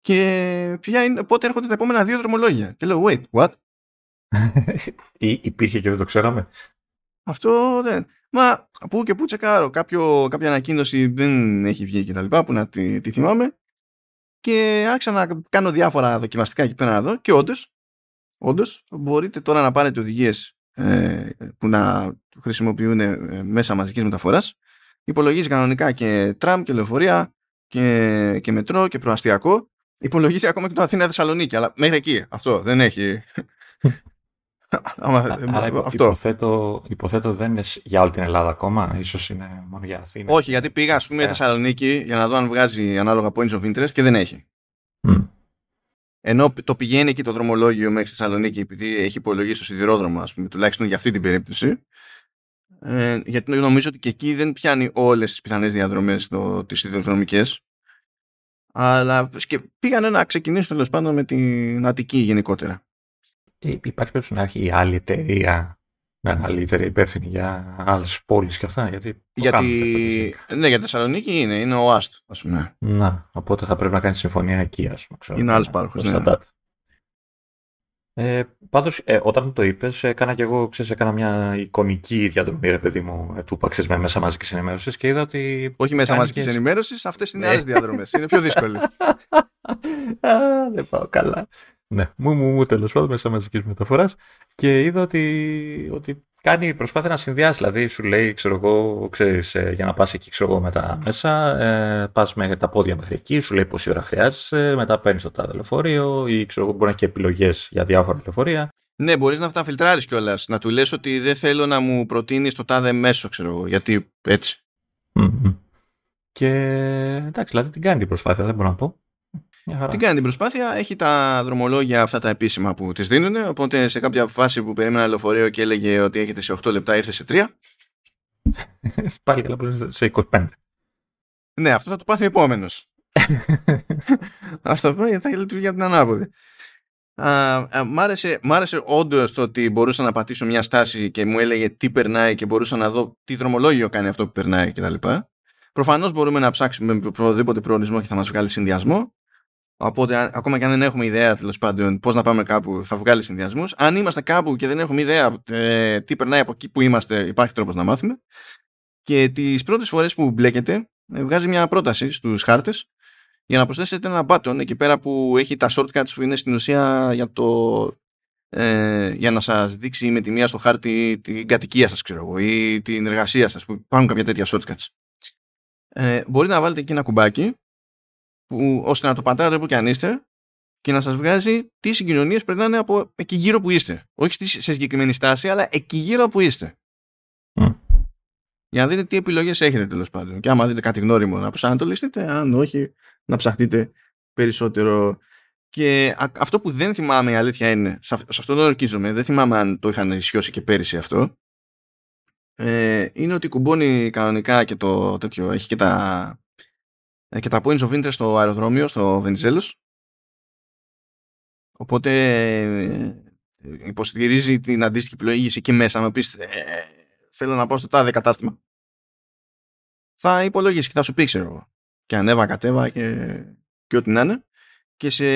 Και ποια είναι, πότε έρχονται τα επόμενα δύο δρομολόγια. Και λέω, wait, what? Υπήρχε και δεν το ξέραμε; Αυτό δεν. Μα πού και πού τσεκάρω. Κάποιο, κάποια ανακοίνωση δεν έχει βγει και τα λοιπά που να τη, τη θυμάμαι. Και άρχισα να κάνω διάφορα δοκιμαστικά εκεί πέρα να δω. Και όντως, όντως, μπορείτε τώρα να πάρετε οδηγίες ε, που να χρησιμοποιούν ε, μέσα μαζικής μεταφοράς. Υπολογίζει κανονικά και τραμ και λεωφορεία και, και μετρό και προαστιακό υπολογίζει ακόμα και το Αθήνα Θεσσαλονίκη, αλλά μέχρι εκεί αυτό δεν έχει. Άρα, αυτό. Υποθέτω, υποθέτω δεν είναι για όλη την Ελλάδα ακόμα, ίσως είναι μόνο για Αθήνα. Όχι, γιατί πήγα ας πούμε yeah. Θεσσαλονίκη για να δω αν βγάζει ανάλογα points of interest και δεν έχει. Mm. Ενώ το πηγαίνει εκεί το δρομολόγιο μέχρι Θεσσαλονίκη επειδή έχει υπολογίσει το σιδηρόδρομο, ας πούμε, τουλάχιστον για αυτή την περίπτωση. Ε, γιατί νομίζω ότι και εκεί δεν πιάνει όλες τις πιθανές διαδρομές το, τις σιδηροδρομικές αλλά και πήγανε να ξεκινήσουν τέλος πάντων με την Αττική γενικότερα. Ε, υπάρχει περίπτωση να έχει η άλλη εταιρεία να είναι άλλη εταιρεία υπεύθυνη για άλλες πόλεις και αυτά. Γιατί, γιατί ναι, για Θεσσαλονίκη είναι, είναι ο ΑΣΤ, ας πούμε. Να, οπότε θα πρέπει να κάνει συμφωνία εκεί, ας πούμε. είναι άλλος πάροχος. Ναι. Ε, Πάντως, ε, όταν μου το είπες, έκανα και εγώ, ξέρεις, έκανα μια εικονική διαδρομή, ρε παιδί μου, ε, του παξί με μέσα μαζικής ενημέρωσης και είδα ότι. Όχι μέσα μαζικής και... ενημέρωσης, αυτές είναι ναι. άλλες διαδρομές. είναι πιο δύσκολες. [laughs] δεν πάω καλά. Ναι, μου, μου, μου τέλος πάντων μέσα μαζικής μεταφοράς και είδα ότι, ότι κάνει προσπάθεια να συνδυάσει. Δηλαδή, σου λέει, ξέρω εγώ, ξέρεις, ε, για να πας εκεί, ξέρω εγώ, μετά μέσα, ε, πας με τα πόδια μέχρι εκεί, σου λέει πόση ώρα χρειάζεσαι, μετά παίρνεις το τάδε λεωφορείο ή ξέρω εγώ, μπορεί να έχει και επιλογές για διάφορα λεωφορεία. Ναι, μπορείς να τα φιλτράρεις κιόλας. Να του λες ότι δεν θέλω να μου προτείνεις το τάδε μέσο, ξέρω εγώ, γιατί έτσι. Mm-hmm. Και εντάξει, δηλαδή την κάνει την προσπάθεια, δεν μπορώ να πω. Την κάνει την προσπάθεια, έχει τα δρομολόγια αυτά τα επίσημα που της δίνουν. Οπότε σε κάποια φάση που περίμενα λεωφορείο και έλεγε ότι έχετε σε 8 λεπτά, ήρθε σε 3. [laughs] Πάλι καλά που σε 25. Ναι, αυτό θα το πάθει ο επόμενος. [laughs] αυτό θα λειτουργεί από την ανάποδη. μ, άρεσε, μ' άρεσε όντως το ότι μπορούσα να πατήσω μια στάση και μου έλεγε τι περνάει και μπορούσα να δω τι δρομολόγιο κάνει αυτό που περνάει κτλ. Προφανώς μπορούμε να ψάξουμε με οποιοδήποτε προορισμό και θα μας βγάλει συνδυασμό. Οπότε, ακόμα και αν δεν έχουμε ιδέα τέλος πάντων πώς να πάμε κάπου, θα βγάλει συνδυασμούς. Αν είμαστε κάπου και δεν έχουμε ιδέα ε, τι περνάει από εκεί που είμαστε, υπάρχει τρόπος να μάθουμε. Και τις πρώτες φορές που μπλέκεται, ε, βγάζει μια πρόταση στους χάρτες για να προσθέσετε ένα button εκεί πέρα που έχει τα shortcuts που είναι στην ουσία για, το, ε, για να σας δείξει με τη μία στο χάρτη την κατοικία σας ξέρω εγώ ή την εργασία σας που υπάρχουν κάποια τέτοια shortcuts. Ε, μπορείτε να βάλετε εκεί ένα κουμπάκι που, ώστε να το πατάτε όπου και αν είστε και να σας βγάζει τι συγκοινωνίες περνάνε από εκεί γύρω που είστε. Όχι σε συγκεκριμένη στάση, αλλά εκεί γύρω που είστε. Mm. Για να δείτε τι επιλογές έχετε τέλος πάντων. Και άμα δείτε κάτι γνώριμο να προσανατολιστείτε, αν όχι να ψαχτείτε περισσότερο. Και αυτό που δεν θυμάμαι η αλήθεια είναι, σε αυτό δεν ορκίζομαι, δεν θυμάμαι αν το είχαν ισιώσει και πέρυσι αυτό, ε, είναι ότι κουμπώνει κανονικά και το τέτοιο, έχει και τα ε, και τα points of interest στο αεροδρόμιο, στο Βενιζέλος. Οπότε υποστηρίζει την αντίστοιχη πλοήγηση εκεί μέσα, να πεις ε, θέλω να πάω στο τάδε κατάστημα. Θα υπολογίσεις και θα σου πει, ξέρω εγώ. Και ανέβα, κατέβα και, και ό,τι να είναι. Και, σε...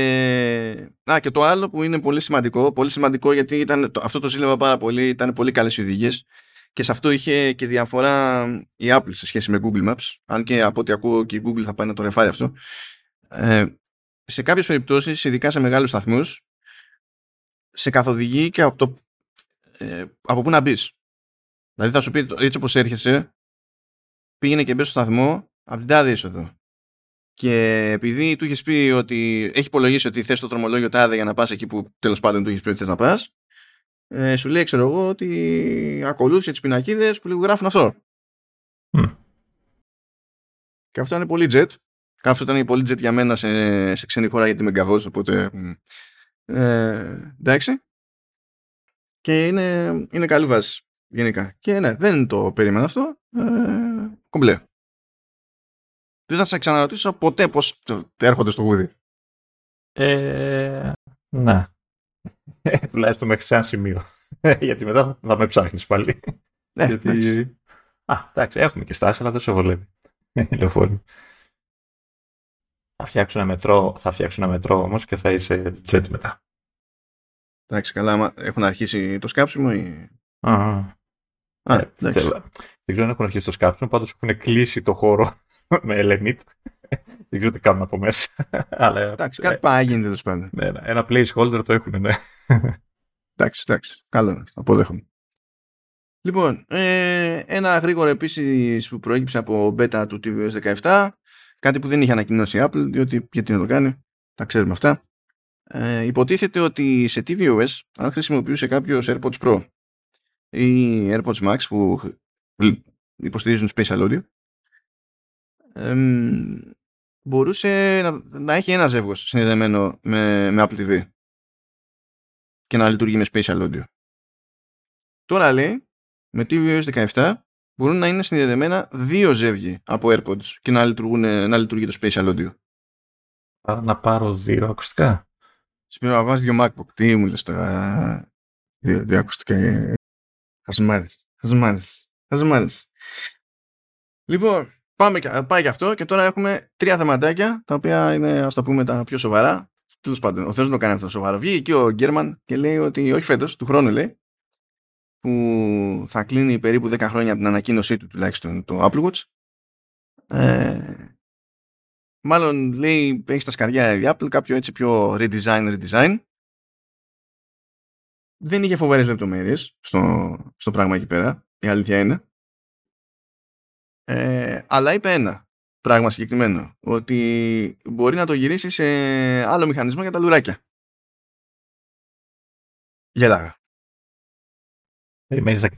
Α, και το άλλο που είναι πολύ σημαντικό, πολύ σημαντικό γιατί ήταν, αυτό το ζήλευα πάρα πολύ, ήταν πολύ καλές οι οδηγίες και σε αυτό είχε και διαφορά η Apple σε σχέση με Google Maps, αν και από ό,τι ακούω και η Google θα πάει να το ρεφάρει αυτό. Ε, σε κάποιες περιπτώσεις, ειδικά σε μεγάλους σταθμούς, σε καθοδηγεί και από, το, ε, από πού να μπεις. Δηλαδή θα σου πει έτσι όπως έρχεσαι, πήγαινε και μπες στο σταθμό από την τάδε είσοδο. Και επειδή του είχες πει ότι έχει υπολογίσει ότι θες το δρομολόγιο τάδε για να πας εκεί που τέλος πάντων του είχες πει ότι θες να πας, ε, σου λέει, ξέρω εγώ, ότι ακολούθησε τις πινακίδες που γράφουν αυτό. Mm. Και αυτό είναι πολύ jet. Αυτό ήταν πολύ jet για μένα σε, σε ξένη χώρα γιατί με γκαβός, οπότε. Ε, εντάξει. Και είναι, είναι καλή βάση γενικά. Και ναι, δεν το περίμενα αυτό. Ε, κομπλέ. Δεν θα σε ξαναρωτήσω ποτέ πώς έρχονται στο γούδι. Ε, ναι. [laughs] Τουλάχιστον μέχρι σε ένα σημείο. [laughs] Γιατί μετά θα με ψάχνεις πάλι. Ναι, Γιατί... Α, εντάξει, έχουμε και στάση, αλλά δεν σε βολεύει. [laughs] Λεωφόρο. Θα φτιάξουν ένα μετρό, θα φτιάξουν ένα μετρό όμως και θα είσαι jet μετά. Εντάξει, καλά, έχουν αρχίσει το σκάψιμο ή... Α, Α, ε, δεν, ξέρω, δεν ξέρω αν έχουν αρχίσει το σκάψιμο, πάντως έχουν κλείσει το χώρο με Elemit. Δεν ξέρω τι κάνουν από μέσα. [laughs] Αλλά, εντάξει, κάτι ε, πάει γίνεται τέλος πάντων. Ναι, ναι, ένα placeholder το έχουν, ναι. εντάξει, εντάξει. Καλό, αποδέχομαι. Λοιπόν, ε, ένα γρήγορο επίσης που προέκυψε από beta του tvOS 17, κάτι που δεν είχε ανακοινώσει η Apple, διότι γιατί να το κάνει, τα ξέρουμε αυτά. Ε, υποτίθεται ότι σε tvOS, αν χρησιμοποιούσε κάποιος AirPods Pro ή AirPods Max που υποστηρίζουν Spatial Audio, μπορούσε να, να, έχει ένα ζεύγος συνδεδεμένο με, με Apple TV και να λειτουργεί με Spatial Audio. Τώρα λέει, με tvOS 17 μπορούν να είναι συνδεδεμένα δύο ζεύγοι από AirPods και να, λειτουργούν, να λειτουργεί το Spatial Audio. Άρα να πάρω δύο ακουστικά. Σπίρο να βάζεις δύο MacBook. Τι μου λες τώρα. Δύο, δύο ακουστικά. Χασμάρες. Χασμάρες. Χασμάρες. Λοιπόν, Πάμε, πάει και αυτό και τώρα έχουμε τρία θεματάκια τα οποία είναι ας το πούμε τα πιο σοβαρά. Τέλος πάντων, ο Θεός δεν το κάνει αυτό σοβαρό. Βγήκε και ο Γκέρμαν και λέει ότι όχι φέτος, του χρόνου λέει, που θα κλείνει περίπου 10 χρόνια από την ανακοίνωσή του τουλάχιστον το Apple Watch. Ε, μάλλον λέει έχει στα σκαριά η Apple κάποιο έτσι πιο redesign, redesign. Δεν είχε φοβερές λεπτομέρειες στο, στο πράγμα εκεί πέρα. Η αλήθεια είναι. Ε, αλλά είπε ένα πράγμα συγκεκριμένο. Ότι μπορεί να το γυρίσει σε άλλο μηχανισμό για τα λουράκια. Γελάγα. Περιμένεις να,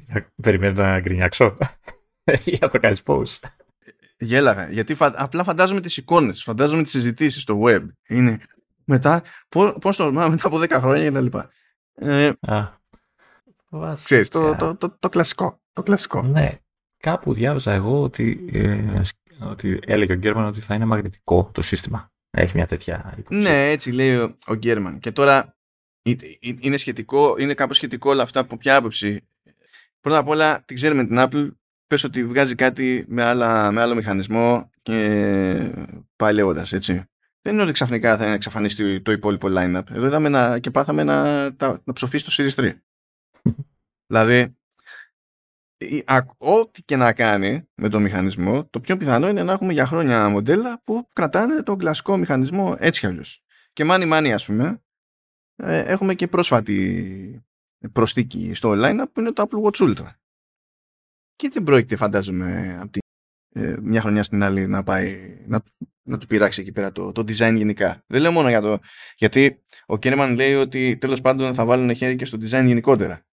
περιμένεις να γκρινιάξω; [laughs] Για το κάνεις post. Γέλαγα, γιατί απλά φαντάζομαι τις εικόνες, φαντάζομαι τις συζητήσεις στο web. Είναι μετά, πώς, το μετά από 10 χρόνια και τα λοιπά. Ε, ξέρεις, το, το, το, το, κλασικό. Το κλασικό. Ναι, Κάπου διάβαζα εγώ ότι, ε, ότι έλεγε ο Γκέρμαν ότι θα είναι μαγνητικό το σύστημα. Έχει μια τέτοια υποψία. Ναι, έτσι λέει ο, ο Γκέρμαν. Και τώρα είναι, σχετικό, είναι κάπως σχετικό όλα αυτά από ποια άποψη. Πρώτα απ' όλα την ξέρουμε την Apple. Πες ότι βγάζει κάτι με, άλλα, με άλλο μηχανισμό και πάει λέγοντας, έτσι. Δεν είναι ότι ξαφνικά θα εξαφανίσει το υπόλοιπο line-up. Εδώ είδαμε να, και πάθαμε να, να ψοφήσει το Series 3. [laughs] δηλαδή, ό,τι και να κάνει με το μηχανισμό, το πιο πιθανό είναι να έχουμε για χρόνια μοντέλα που κρατάνε τον κλασικό μηχανισμό έτσι κι αλλιώς. Και μάνι μάνι ας πούμε, ε, έχουμε και πρόσφατη προσθήκη στο line που είναι το Apple Watch Ultra. Και δεν πρόκειται φαντάζομαι από τη ε, μια χρονιά στην άλλη να πάει να, να του πειράξει εκεί πέρα το, το design γενικά. Δεν λέω μόνο για το... Γιατί ο Κέρμαν λέει ότι τέλος πάντων θα βάλουν χέρι και στο design γενικότερα.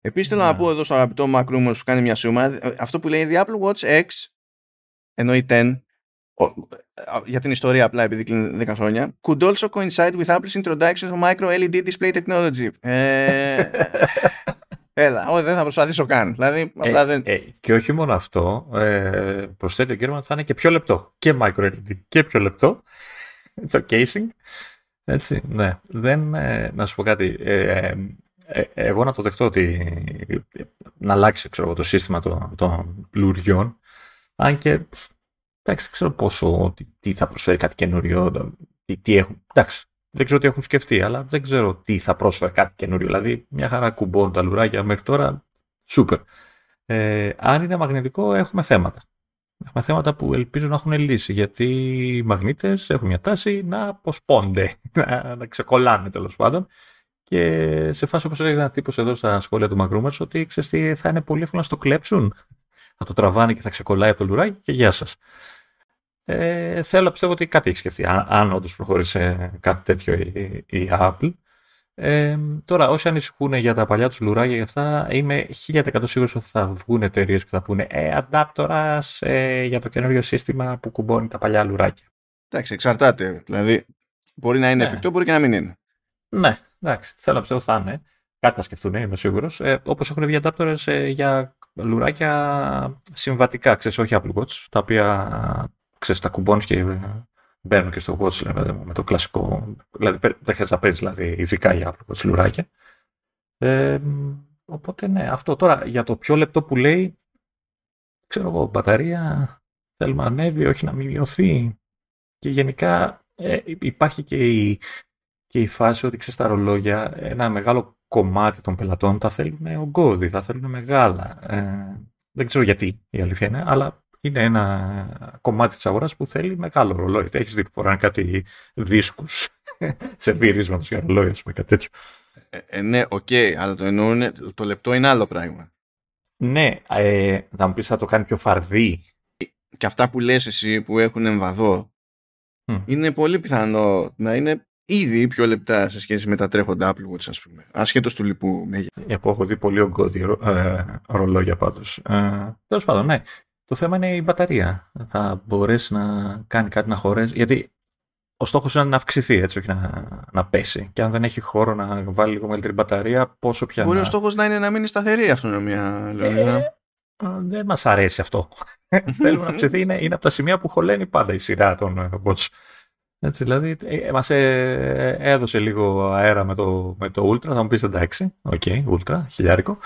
Επίσης θέλω να ναι. πω εδώ στο αγαπητό Macroom που κάνει μια σούμα, ε, αυτό που λέει The Apple Watch X, εννοεί 10, για την ιστορία απλά επειδή κλείνει 10 χρόνια, could also coincide with Apple's introduction of micro LED display technology. Ε, [laughs] έλα, όχι, δεν θα προσπαθήσω καν. Δηλαδή, ε, απλά δεν... ε, και όχι μόνο αυτό, ε, προσθέτει ο Γκέρμαν θα είναι και πιο λεπτό. Και micro LED και πιο λεπτό. το casing. Έτσι, ναι. Δεν, ε, να σου πω κάτι. Ε, ε, εγώ να το δεχτώ ότι να αλλάξει ξέρω, το σύστημα των, των λουριών. Αν και εντάξει, δεν ξέρω πόσο, τι, τι, θα προσφέρει κάτι καινούριο, τι, τι έχουν. Εντάξει, δεν ξέρω τι έχουν σκεφτεί, αλλά δεν ξέρω τι θα πρόσφερε κάτι καινούριο. Δηλαδή, μια χαρά κουμπών τα λουράκια μέχρι τώρα, σούπερ. Ε, αν είναι μαγνητικό, έχουμε θέματα. Έχουμε θέματα που ελπίζω να έχουν λύσει, γιατί οι μαγνήτες έχουν μια τάση να αποσπώνται, [laughs] να, να ξεκολλάνε τέλος πάντων. Και σε φάση όπως έλεγε ένα τύπος εδώ στα σχόλια του Μακρούμερ, ότι ξέρεις θα είναι πολύ εύκολο να στο κλέψουν. Θα το τραβάνε και θα ξεκολλάει από το λουράκι και γεια σας. Ε, θέλω να πιστεύω ότι κάτι έχει σκεφτεί, αν, αν όντως προχώρησε κάτι τέτοιο η, η Apple. Ε, τώρα, όσοι ανησυχούν για τα παλιά τους λουράκια και αυτά, είμαι 1000% σίγουρος ότι θα βγουν εταιρείες που θα πούνε ε, adaptera ε, για το καινούριο σύστημα που κουμπώνει τα παλιά λουράκια. Εντάξει, εξαρτάται. Δηλαδή, μπορεί να είναι ναι. εφικτό, μπορεί και να μην είναι. Ναι, εντάξει. Θέλω να πιστεύω θα είναι. Κάτι θα σκεφτούν, είμαι σίγουρος. Ε, Όπως έχουν βγει adapters ε, για λουράκια συμβατικά, ξέρεις, όχι Apple Watch, τα οποία ξέρεις, τα κουμπώνεις και μπαίνουν και στο watch δηλαδή, με το κλασικό. Δηλαδή δεν χρειάζεται να παίζεις δηλαδή, ειδικά για Apple Watch λουράκια. Ε, οπότε ναι, αυτό τώρα για το πιο λεπτό που λέει, ξέρω εγώ, μπαταρία θέλουμε να ανέβει, όχι να μην μειωθεί. Και γενικά ε, υπάρχει και η, και η φάση ότι ξέρει τα ρολόγια, ένα μεγάλο κομμάτι των πελατών τα θέλουν ογκώδη, θα θέλουν μεγάλα. Ε, δεν ξέρω γιατί η αλήθεια είναι, αλλά είναι ένα κομμάτι της αγοράς που θέλει μεγάλο ρολόι. Έχεις δει που κάτι δίσκους [laughs] σερβιρίσματος για ρολόι, ας πούμε, κάτι τέτοιο. Ε, ε, ναι, ok, okay, αλλά το εννοούν, το λεπτό είναι άλλο πράγμα. Ναι, ε, θα μου πεις θα το κάνει πιο φαρδύ. Και αυτά που λες εσύ που έχουν εμβαδό, είναι πολύ πιθανό να είναι ήδη πιο λεπτά σε σχέση με τα τρέχοντα Apple Watch, ας πούμε. Ασχέτως του λοιπού μέγεθου. Εγώ έχω δει πολύ ογκώδη ε, ρολόγια πάντως. Ε, Τέλος πάντων, ναι. Το θέμα είναι η μπαταρία. Θα μπορέσει να κάνει κάτι να χωρέσει. Γιατί ο στόχος είναι να αυξηθεί, έτσι, όχι να, να πέσει. Και αν δεν έχει χώρο να βάλει λίγο μεγαλύτερη μπαταρία, πόσο πια. Μπορεί να... ο στόχος να είναι να μείνει σταθερή η αυτονομία. Ε, δεν μας αρέσει αυτό. [laughs] Θέλουμε να αυξηθεί. Είναι, είναι από τα σημεία που χωλαίνει πάντα η σειρά των ε, Watch. Έτσι, δηλαδή, ε, μας ε, έδωσε λίγο αέρα με το, με το Ultra. Θα μου πεις εντάξει, ok, okay, Ultra, χιλιάρικο.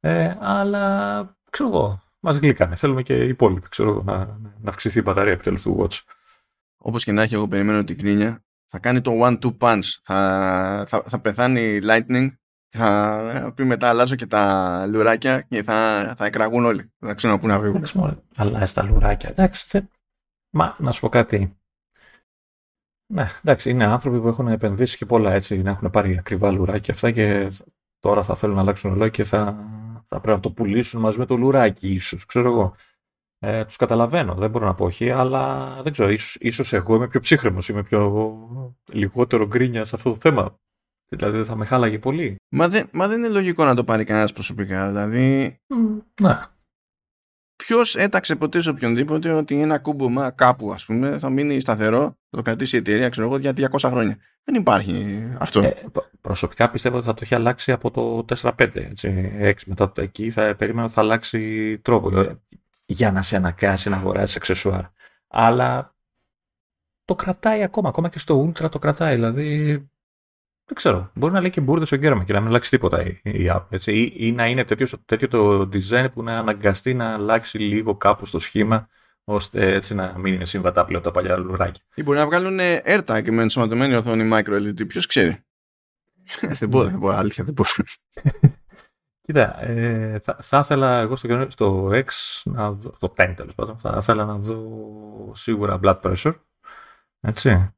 Ε, αλλά ξέρω εγώ, μας γλύκανε. Θέλουμε και οι υπόλοιποι ξέρω, να, να αυξηθεί η μπαταρία επιτέλους του Watch. Όπως και να έχει, εγώ περιμένω την κρίνια. Θα κάνει το one-two punch. Θα, θα, θα πεθάνει Lightning. Θα πει μετά αλλάζω και τα λουράκια και θα, θα εκραγούν όλοι. Δεν ξέρω πού να βγουν. Αλλάζεις τα λουράκια. Εντάξει, Μα να σου πω κάτι. Ναι, εντάξει, είναι άνθρωποι που έχουν επενδύσει και πολλά έτσι, να έχουν πάρει ακριβά λουράκια αυτά και τώρα θα θέλουν να αλλάξουν ολόι και θα θα πρέπει να το πουλήσουν μαζί με το λουράκι ίσως, ξέρω εγώ. Ε, τους καταλαβαίνω, δεν μπορώ να πω όχι, αλλά δεν ξέρω, ίσως, ίσως εγώ είμαι πιο ψύχρεμος, είμαι πιο λιγότερο γκρίνια σε αυτό το θέμα. Δηλαδή δεν θα με χάλαγε πολύ. Μα, δεν, μα δεν είναι λογικό να το πάρει κανένας προσωπικά, δηλαδή... Mm, ναι. Ποιος έταξε ποτέ σε οποιονδήποτε ότι ένα κούμπομα κάπου, ας πούμε, θα μείνει σταθερό, θα το κρατήσει η εταιρεία, ξέρω εγώ, για 200 χρόνια. Δεν υπάρχει αυτό. Ε, προσωπικά πιστεύω ότι θα το έχει αλλάξει από το 4-5. Έτσι, 6 μετά το εκεί θα περίμενα ότι θα αλλάξει τρόπο ε, για να σε αναγκάσει να αγοράσεις εξεσουάρ. Αλλά το κρατάει ακόμα, ακόμα και στο Ultra το κρατάει. Δηλαδή δεν ξέρω. Μπορεί να λέει και μπουρδες ο κέραμα και να μην αλλάξει τίποτα η, η app. Έτσι. Ή, ή, να είναι τέτοιος, τέτοιο το design που να αναγκαστεί να αλλάξει λίγο κάπου στο σχήμα ώστε έτσι να μην είναι συμβατά πλέον τα παλιά λουράκια. Ή μπορεί να βγάλουν AirTag με ενσωματωμένη οθόνη micro LED. Ποιος ξέρει; δεν μπορώ, δεν μπορώ, αλήθεια δεν μπορώ. [laughs] Κοίτα, ε, θα, θα ήθελα εγώ στο, στο X, να δω, το 10 τέλος πάντων, θα ήθελα να δω σίγουρα blood pressure. Έτσι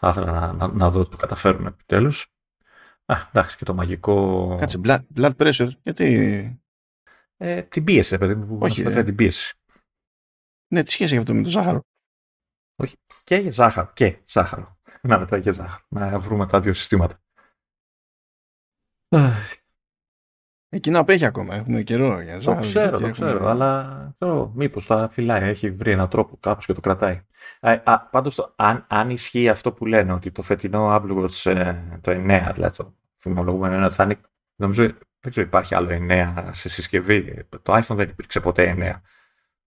θα ήθελα να, να, να δω ότι το καταφέρουν επιτέλους. Α, εντάξει, και το μαγικό. Κάτσε, blood, blood pressure, γιατί. Ε, την πίεση, παιδί μου, που Όχι, ε... την πίεση. Ναι, τι σχέση έχει αυτό με το ζάχαρο; Όχι, και ζάχαρο. Και ζάχαρο. Να μετά και ζάχαρο. Να βρούμε τα δύο συστήματα. Εκείνο απέχει ακόμα. Έχουμε καιρό για ζάχαρο. Το ξέρω, το ξέρω. Αλλά ξέρω, μήπως τα φυλάει. Έχει βρει έναν τρόπο κάπως και το κρατάει. Α, πάντως, αν, αν ισχύει αυτό που λένε ότι το φετινό Apple Watch ε, το 9, δηλαδή το φημολογούμενο θα είναι, νομίζω δεν ξέρω υπάρχει άλλο 9 σε συσκευή. Το iPhone δεν υπήρξε ποτέ 9.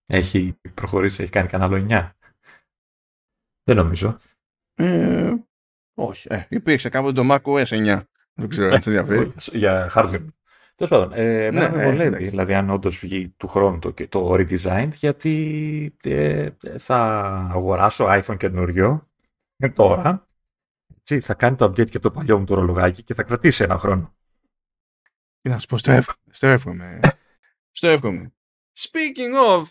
Έχει προχωρήσει, έχει κάνει κανένα άλλο 9. Δεν νομίζω. Ε, Όχι. Ε, υπήρξε κάποτε το Mac OS 9. Δεν ξέρω αν σε ενδιαφέρει. Για hardware. Τέλος πάντων, ε, Ναι, με ε, βολεύει, εντάξει. δηλαδή αν όντως βγει του χρόνου το, το redesign, γιατί ε, θα αγοράσω iPhone καινούριο ε, τώρα. Έτσι, θα κάνει το update και το παλιό μου το ρολογάκι και θα κρατήσει ένα χρόνο. Τι να σου πω, στο εύχομαι. Στο εύχομαι. στο εύχομαι. Speaking of,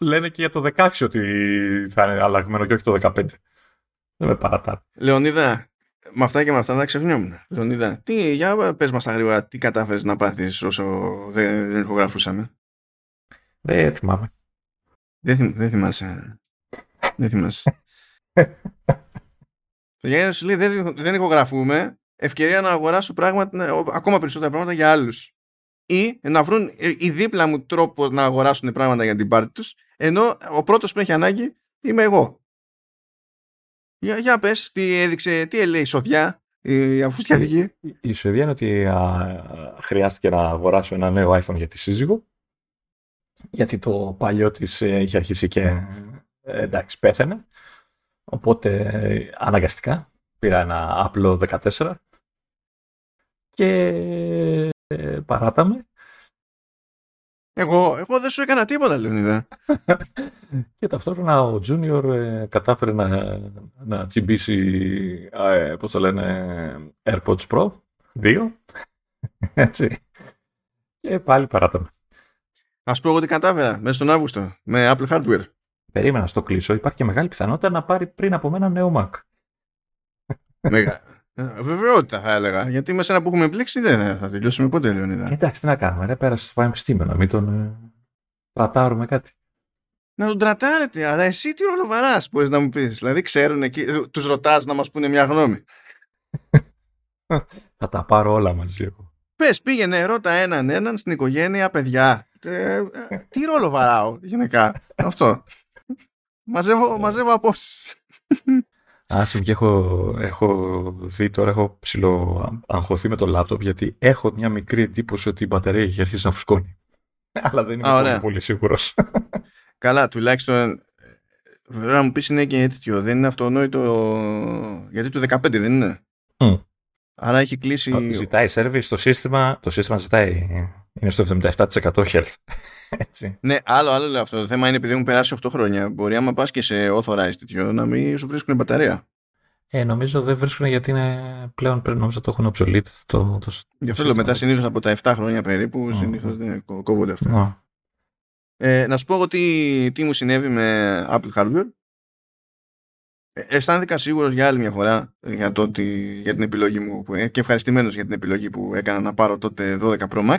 Λένε και για το 16 ότι θα είναι αλλαγμένο και όχι το 15. Δεν με παρατά. Λεωνίδα, με αυτά και με αυτά θα ξεχνιόμουν. Λεωνίδα, τι, για πες μας τα γρήγορα, τι κατάφερες να πάθεις όσο δεν, δεν ηχογραφούσαμε; Δεν θυμάμαι. Δεν, θυμ, δεν θυμάσαι. Δεν θυμάσαι. [laughs] Το Γιάννη σου λέει δεν, δεν ηχογραφούμε, ευκαιρία να αγοράσω πράγματα, ναι, ο- ακόμα περισσότερα πράγματα για άλλους. Ή να βρουν ε, οι δίπλα μου τρόπο να αγοράσουν πράγματα για την πάρτι τους, ενώ ο πρώτος που έχει ανάγκη είμαι εγώ. Για, για πες, τι έδειξε, τι έλεγε η σοδιά, η αφουστιατική. Η- Η Σουηδία είναι ότι α, χρειάστηκε να αγοράσω ένα νέο iPhone για τη σύζυγο. Γιατί το παλιό της ε, είχε αρχίσει και ε, εντάξει πέθανε. Οπότε ε, αναγκαστικά πήρα ένα απλό 14 και ε, παράταμε. Εγώ, εγώ δεν σου έκανα τίποτα, Λεωνίδα. [laughs] Και ταυτόχρονα ο Junior ε, κατάφερε να, να τσιμπήσει, ε, πώς το λένε, AirPods Pro 2. [laughs] Έτσι. Και πάλι παράταμε. Ας πω εγώ τι κατάφερα μέσα στον Αύγουστο με Apple Hardware. Περίμενα στο κλείσω. Υπάρχει και μεγάλη πιθανότητα να πάρει πριν από μένα νέο Mac. Μέγα. Ε, Βεβαιότητα θα έλεγα. Γιατί με σένα που έχουμε μπλέξει δεν θα- θα τελειώσουμε ποτέ, Λεωνίδα. Εντάξει, τι να κάνουμε. Ρε, πέρασε στο πανεπιστήμιο να μην τον ε, τρατάρουμε κάτι. Να τον τρατάρετε, αλλά εσύ τι ρολοβαράς μπορείς να μου πεις. Δηλαδή ξέρουν εκεί, τους ρωτάς να μας πούνε μια γνώμη. Θα τα πάρω όλα μαζί εγώ. Πες, πήγαινε, ρώτα έναν έναν στην οικογένεια, παιδιά. Ε, ε, τι ρόλο βαράω γενικά. Αυτό. Μαζεύω, μαζεύω απόψεις. Άσε μου και έχω, έχω δει τώρα, έχω ψηλό αγχωθεί με το λάπτοπ γιατί έχω μια μικρή εντύπωση ότι η μπαταρία έχει αρχίσει να φουσκώνει. [laughs] Αλλά δεν είμαι Α, πολύ, ωραία. πολύ σίγουρος. [laughs] Καλά, τουλάχιστον. Βέβαια να μου πεις είναι και τέτοιο. Δεν είναι αυτονόητο. Γιατί του 15 δεν είναι. Μμ. Άρα έχει κλείσει. Ζητάει service, το σύστημα, το σύστημα ζητάει, είναι στο 77% health. [laughs] Έτσι. Ναι, άλλο, άλλο λέω αυτό. Το θέμα είναι επειδή έχουν περάσει 8 χρόνια. Μπορεί άμα πας και σε authorized τέτοιο να μην σου βρίσκουν μπαταρία. Ε, νομίζω δεν βρίσκουν γιατί είναι πλέον πρέπει νομίζω το έχουν obsolete. Το, το, Γι' αυτό το λέω μετά σύστημα. συνήθως από τα 7 χρόνια περίπου, Ω, συνήθως ω. δεν κο- κόβονται αυτά. Να. Ε, να σου πω εγώ τι, τι μου συνέβη με Apple Hardware. Ε, αισθάνθηκα σίγουρος για άλλη μια φορά για, το ότι, για την επιλογή μου που, ε, και ευχαριστημένος για την επιλογή που έκανα να πάρω τότε 12 Pro Max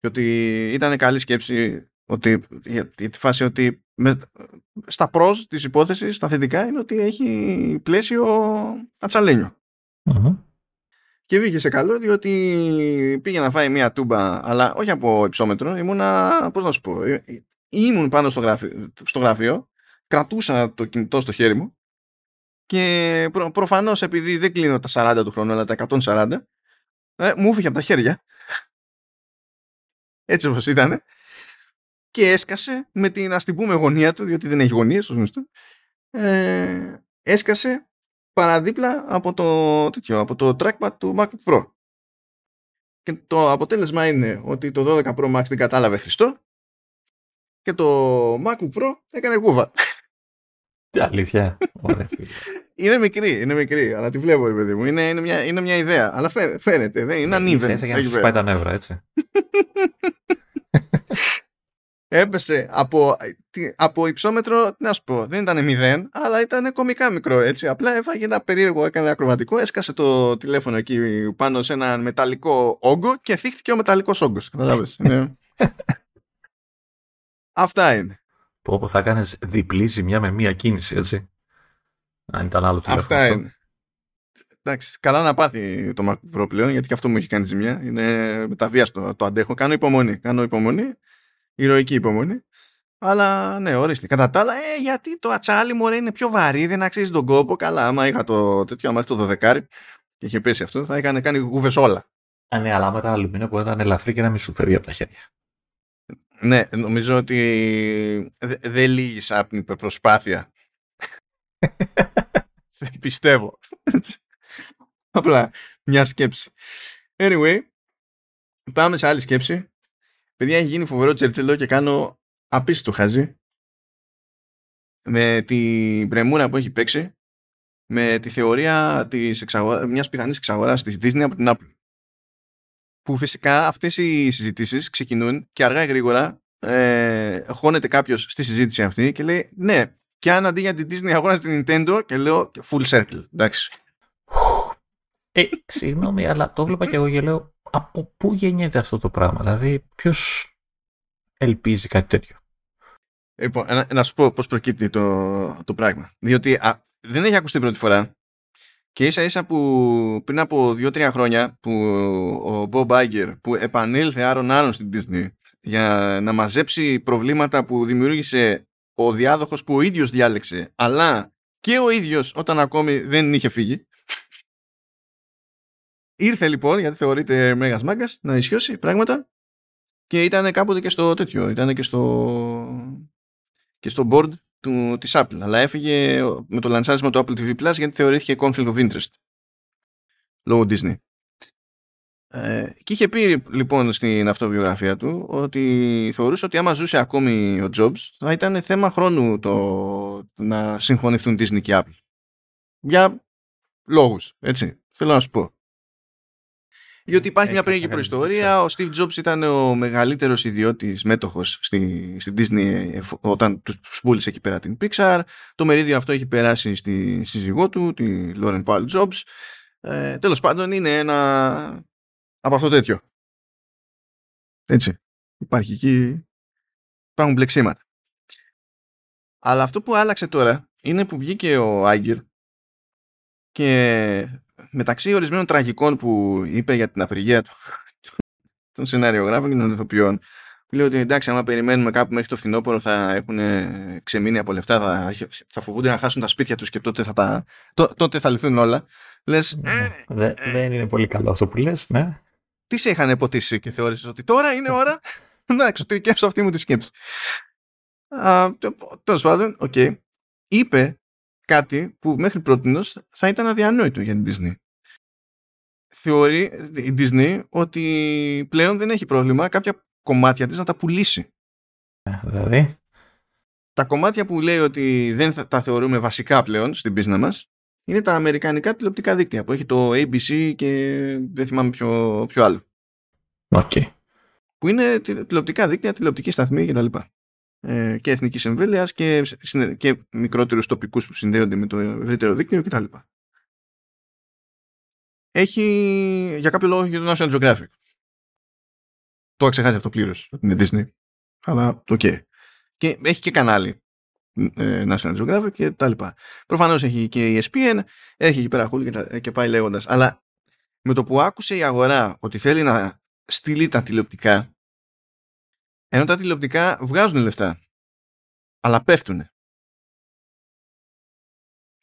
και ότι ήταν καλή σκέψη ότι, για τη τη φάση ότι με, στα pros της υπόθεσης, στα θετικά είναι ότι έχει πλαίσιο ατσαλένιο. Μμμ. Και βγήκε σε καλό διότι πήγε να φάει μία τούμπα, αλλά όχι από υψόμετρο. Ήμουνα, πώς να σου πω, ε, ε, ήμουν πάνω στο γραφείο, στο γραφείο κρατούσα το κινητό στο χέρι μου και προ, προφανώς επειδή δεν κλείνω τα 40 του χρόνου, αλλά τα 140, ε, μου έφυγε από τα χέρια. Έτσι όπως ήταν. Και έσκασε με την ας την πούμε γωνία του, διότι δεν έχει γωνίες, ως γνωστό. Ε, έσκασε παραδίπλα από το, τέτοιο, από το trackpad του MacBook Pro. Και το αποτέλεσμα είναι ότι το 12 Pro Max δεν κατάλαβε Χριστό και το MacBook Pro έκανε γούβα. Τι αλήθεια. Ωραία, φίλε. Είναι μικρή, είναι μικρή, αλλά τη βλέπω, ρε παιδί μου. Είναι, είναι, μια, είναι μια ιδέα, αλλά φαίνεται, φαίνεται δεν είναι uneven. Ίσα ίσα για να εκεί σου πέρα. σπάει τα νεύρα, έτσι. [laughs] Έπεσε από, τι- από υψόμετρο, τι να σου πω, δεν ήταν μηδέν, αλλά ήταν κομικά μικρό έτσι. Απλά έφαγε ένα περίεργο, έκανε ακροβατικό, έσκασε το τηλέφωνο εκεί πάνω σε έναν μεταλλικό όγκο και θύχτηκε ο μεταλλικός όγκος. Καταλάβες. είναι... [laughs] Αυτά είναι. Που όπου θα κάνει διπλή ζημιά με μία κίνηση, έτσι. Αν ήταν άλλο τηλέφωνο. Αυτά αυτό. είναι. Εντάξει, καλά να πάθει το MacBook Pro πλέον, γιατί και αυτό μου έχει κάνει ζημιά. Είναι μεταβίαστο, το, το αντέχω. Κάνω υπομονή. Κάνω υπομονή. Ηρωική υπομονή. Αλλά ναι, ορίστε. Κατά τα άλλα, ε, γιατί το ατσάλι μου είναι πιο βαρύ, δεν αξίζει τον κόπο. Καλά, άμα είχα το τέτοιο, άμα είχα το 12 και είχε πέσει αυτό, θα έκανε κάνει γούβες όλα. Α, ναι, αλλά με τα αλουμίνιο μπορεί να είναι ελαφρύ και να μην σου φεύγει από τα χέρια. Ναι, νομίζω ότι δε- δεν λύγεις από την προσπάθεια. Δεν [laughs] πιστεύω. [laughs] Απλά μια σκέψη. Anyway, πάμε σε άλλη σκέψη. Παιδιά, έχει γίνει φοβερό τσερτσελό και κάνω απίστευτο χαζί με την πρεμούρα που έχει παίξει με τη θεωρία της εξαγορα... μιας πιθανής εξαγοράς της Disney από την Apple. Που φυσικά αυτές οι συζητήσεις ξεκινούν και αργά ή γρήγορα ε, χώνεται κάποιος στη συζήτηση αυτή και λέει ναι, και αν αντί για την Disney αγόρασε την Nintendo και λέω full circle. Εντάξει. Ε, συγγνώμη, αλλά το βλέπα και εγώ και λέω από πού γεννιέται αυτό το πράγμα. Δηλαδή, ποιος ελπίζει κάτι τέτοιο; Λοιπόν, να, να σου πω πώς προκύπτει το, το πράγμα. Διότι α, δεν έχει ακουστεί πρώτη φορά και ίσα ίσα που πριν από 2-3 χρόνια που ο Bob Iger που επανήλθε άρον άρον στην Disney για να μαζέψει προβλήματα που δημιούργησε ο διάδοχος που ο ίδιος διάλεξε αλλά και ο ίδιος όταν ακόμη δεν είχε φύγει ήρθε λοιπόν γιατί θεωρείται μέγας μάγκας να ισιώσει πράγματα και ήταν κάποτε και στο τέτοιο ήταν και στο και στο board του, της Apple. Αλλά έφυγε με το λανσάρισμα του Apple TV Plus γιατί θεωρήθηκε conflict of interest. Λόγω Disney. Ε, και είχε πει λοιπόν στην αυτοβιογραφία του ότι θεωρούσε ότι άμα ζούσε ακόμη ο Jobs θα ήταν θέμα χρόνου το να συγχωνευτούν Disney και Apple. Για λόγους, έτσι. Θέλω να σου πω. Διότι υπάρχει μια περίεργη προϊστορία. Ο Steve Jobs ήταν ο μεγαλύτερος ιδιώτης μέτοχος στη, στη Disney όταν τους πούλησε εκεί πέρα την Pixar. Το μερίδιο αυτό έχει περάσει στη σύζυγό του, τη Lauren Powell Jobs. Ε, τέλος πάντων είναι ένα από αυτό τέτοιο. Έτσι. Υπάρχει εκεί υπάρχουν μπλεξίματα. Αλλά αυτό που άλλαξε τώρα είναι που βγήκε ο Άγκυρ και μεταξύ ορισμένων τραγικών που είπε για την απεργία του, των σενάριογράφων και των ηθοποιών, που λέει ότι εντάξει, άμα περιμένουμε κάπου μέχρι το φθινόπωρο θα έχουν ξεμείνει από λεφτά, θα, θα φοβούνται να χάσουν τα σπίτια τους και τότε θα, τα, τότε θα λυθούν όλα. Λες, ναι, ε, ε, δεν είναι πολύ καλό αυτό που λες, ναι. Τι σε είχαν ποτίσει και θεώρησες ότι τώρα είναι ώρα [laughs] να εξωτερικεύσω αυτή μου τη σκέψη. Τέλος πάντων, ok. Okay. Είπε κάτι που μέχρι πρότινος θα ήταν αδιανόητο για την Disney θεωρεί η Disney ότι πλέον δεν έχει πρόβλημα κάποια κομμάτια της να τα πουλήσει. Ε, δηλαδή; Τα κομμάτια που λέει ότι δεν θα τα θεωρούμε βασικά πλέον στην πίσνα μας είναι τα αμερικανικά τηλεοπτικά δίκτυα που έχει το ABC και δεν θυμάμαι ποιο, ποιο άλλο. Okay. Που είναι τηλεοπτικά δίκτυα, τηλεοπτική σταθμή κτλ. Ε, και εθνικής εμβέλειας και, και μικρότερους τοπικούς που συνδέονται με το ευρύτερο δίκτυο κτλ έχει για κάποιο λόγο για το National Geographic. Το 'χα ξεχάσει αυτό πλήρως ότι είναι Disney. Αλλά ok. Okay. Και έχει και κανάλι ε, National Geographic και τα λοιπά. Προφανώς έχει και η ESPN, έχει εκεί πέρα και, και πάει λέγοντας. Αλλά με το που άκουσε η αγορά ότι θέλει να στείλει τα τηλεοπτικά, ενώ τα τηλεοπτικά βγάζουν λεφτά, αλλά πέφτουν.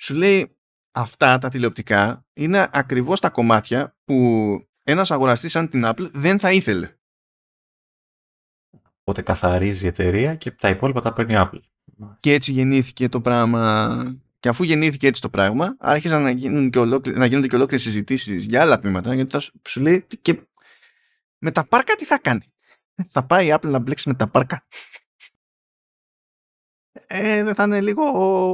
Σου λέει, αυτά τα τηλεοπτικά είναι ακριβώς τα κομμάτια που ένας αγοραστής σαν την Apple δεν θα ήθελε. Οπότε καθαρίζει η εταιρεία και τα υπόλοιπα τα παίρνει η Apple. Και έτσι γεννήθηκε το πράγμα. Και αφού γεννήθηκε έτσι το πράγμα, άρχισαν να, γίνουν και να γίνονται και ολόκληρες συζητήσεις για άλλα τμήματα. Γιατί θα σου λέει και με τα πάρκα τι θα κάνει; Θα πάει η Apple να μπλέξει με τα πάρκα. Ε, δεν θα είναι λίγο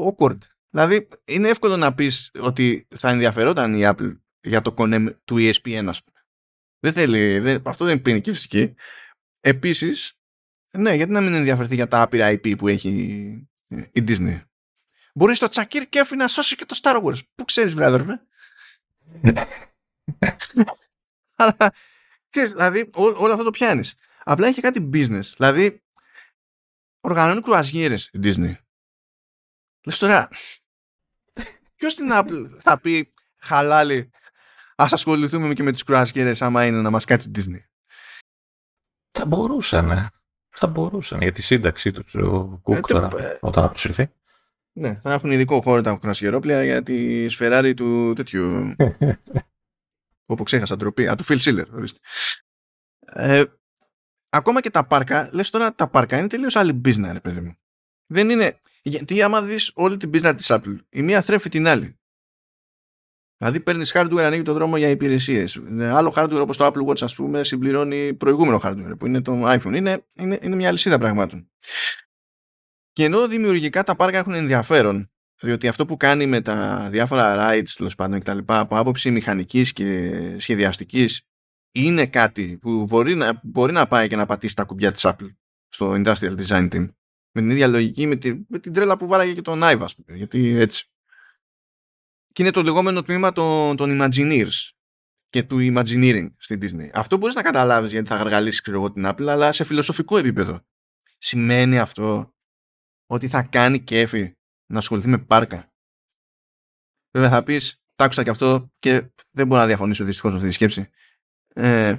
awkward. Δηλαδή, είναι εύκολο να πεις ότι θα ενδιαφερόταν η Apple για το κονέμ του ESPN, ας πούμε. Δεν θέλει, δεν, αυτό δεν είναι και φυσική. Επίσης, ναι, γιατί να μην ενδιαφερθεί για τα άπειρα IP που έχει η Disney. Μπορεί στο Τσακίρ και να σώσει και το Star Wars. Πού ξέρεις, βρε αδερφέ. [laughs] Αλλά, δηλαδή, ό, όλο αυτό το πιάνεις. Απλά έχει κάτι business. Δηλαδή, οργανώνει κρουαζιέρες η Disney. Λες τώρα, ποιος στην Apple θα πει χαλάλι ας ασχοληθούμε και με τις κρουαζιέρες άμα είναι να μας κάτσει Disney. Θα μπορούσαν, θα μπορούσαν για τη σύνταξή τους ο Κουκ ε, τώρα, ε, όταν αποσυρθεί. Ναι, θα έχουν ειδικό χώρο τα κρουαζιερόπλια για τη σφεράρι του τέτοιου. [laughs] Όπου ξέχασα ντροπή. Α, του Phil Siller, ορίστε. Ε, ακόμα και τα πάρκα, λες τώρα τα πάρκα είναι τελείως άλλη business, ρε παιδί μου. Δεν είναι, γιατί άμα δεις όλη την business της Apple, η μία θρέφει την άλλη. Δηλαδή παίρνεις hardware, ανοίγει το δρόμο για υπηρεσίες. Άλλο hardware όπως το Apple Watch, ας πούμε, συμπληρώνει προηγούμενο hardware που είναι το iPhone. Είναι, είναι, είναι μια αλυσίδα πραγμάτων. Και ενώ δημιουργικά τα πάρκα έχουν ενδιαφέρον, διότι αυτό που κάνει με τα διάφορα rides τέλος πάντων κτλ. από άποψη μηχανικής και σχεδιαστικής είναι κάτι που μπορεί να, μπορεί να πάει και να πατήσει τα κουμπιά της Apple στο Industrial Design Team. Με την ίδια λογική, με, τη, με την τρέλα που βάραγε και τον Ive, γιατί έτσι. Και είναι το λεγόμενο τμήμα των, των Imagineers και του Imagineering στην Disney. Αυτό μπορείς να καταλάβεις γιατί θα γαργαλίσεις ξέρω εγώ την Apple, αλλά σε φιλοσοφικό επίπεδο. Σημαίνει αυτό ότι θα κάνει κέφι να ασχοληθεί με πάρκα. Βέβαια θα πεις, τα άκουσα και αυτό και δεν μπορώ να διαφωνήσω δυστυχώς με αυτή τη σκέψη. Ε,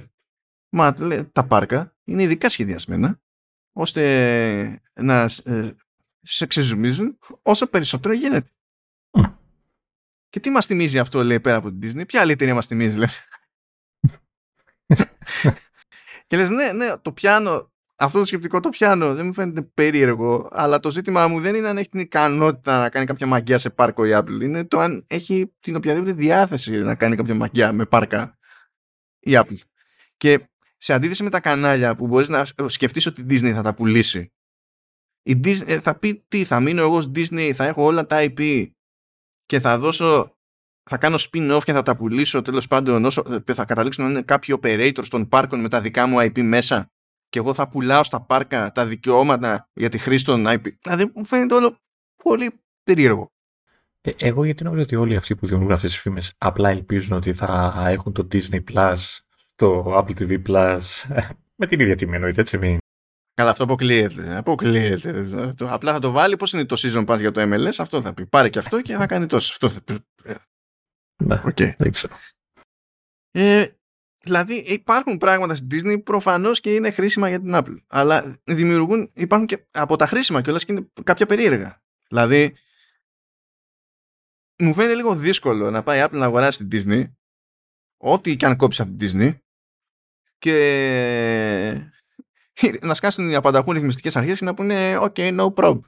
μα τα πάρκα είναι ειδικά σχεδιασμένα ώστε να ε, σε ξεζουμίζουν όσο περισσότερο γίνεται. Και τι μας θυμίζει αυτό, λέει, πέρα από την Disney; Ποια άλλη εταιρεία μας θυμίζει, λέει; [laughs] και λες, ναι, ναι, το πιάνω, αυτό το σκεπτικό το πιάνω, δεν μου φαίνεται περίεργο, αλλά το ζήτημα μου δεν είναι αν έχει την ικανότητα να κάνει κάποια μαγιά σε πάρκο η Apple, είναι το αν έχει την οποιαδήποτε διάθεση να κάνει κάποια μαγιά με πάρκα η Apple. Και σε αντίθεση με τα κανάλια που μπορείς να σκεφτείς ότι η Disney θα τα πουλήσει, η Disney ε, θα πει τι, θα μείνω εγώ στη Disney, θα έχω όλα τα IP και θα δώσω θα κάνω spin-off και θα τα πουλήσω τέλος πάντων όσο θα καταλήξουν να είναι κάποιοι operators των πάρκων με τα δικά μου IP μέσα και εγώ θα πουλάω στα πάρκα τα δικαιώματα για τη χρήση των IP. Δηλαδή μου φαίνεται όλο πολύ περίεργο. Ε, εγώ γιατί νομίζω ότι όλοι αυτοί που δημιουργούν αυτές τις φήμες απλά ελπίζουν ότι θα έχουν το Disney Plus στο Apple TV Plus με την ίδια τιμή εννοείται έτσι μην. Καλά, αυτό αποκλείεται. αποκλείεται. Απλά θα το βάλει. Πώς είναι το season pass για το MLS, αυτό θα πει. Πάρε και αυτό και θα κάνει τόσο. Αυτό θα πει. Ναι, okay. δεν ξέρω. Ε, δηλαδή υπάρχουν πράγματα στην Disney προφανώς και είναι χρήσιμα για την Apple. Αλλά δημιουργούν, υπάρχουν και από τα χρήσιμα κιόλας και είναι κάποια περίεργα. Δηλαδή μου φαίνεται λίγο δύσκολο να πάει η Apple να αγοράσει την Disney ό,τι και αν κόψει από την Disney και [laughs] να σκάσουν οι απανταχούν ρυθμιστικές αρχές και να πούνε OK, no problem.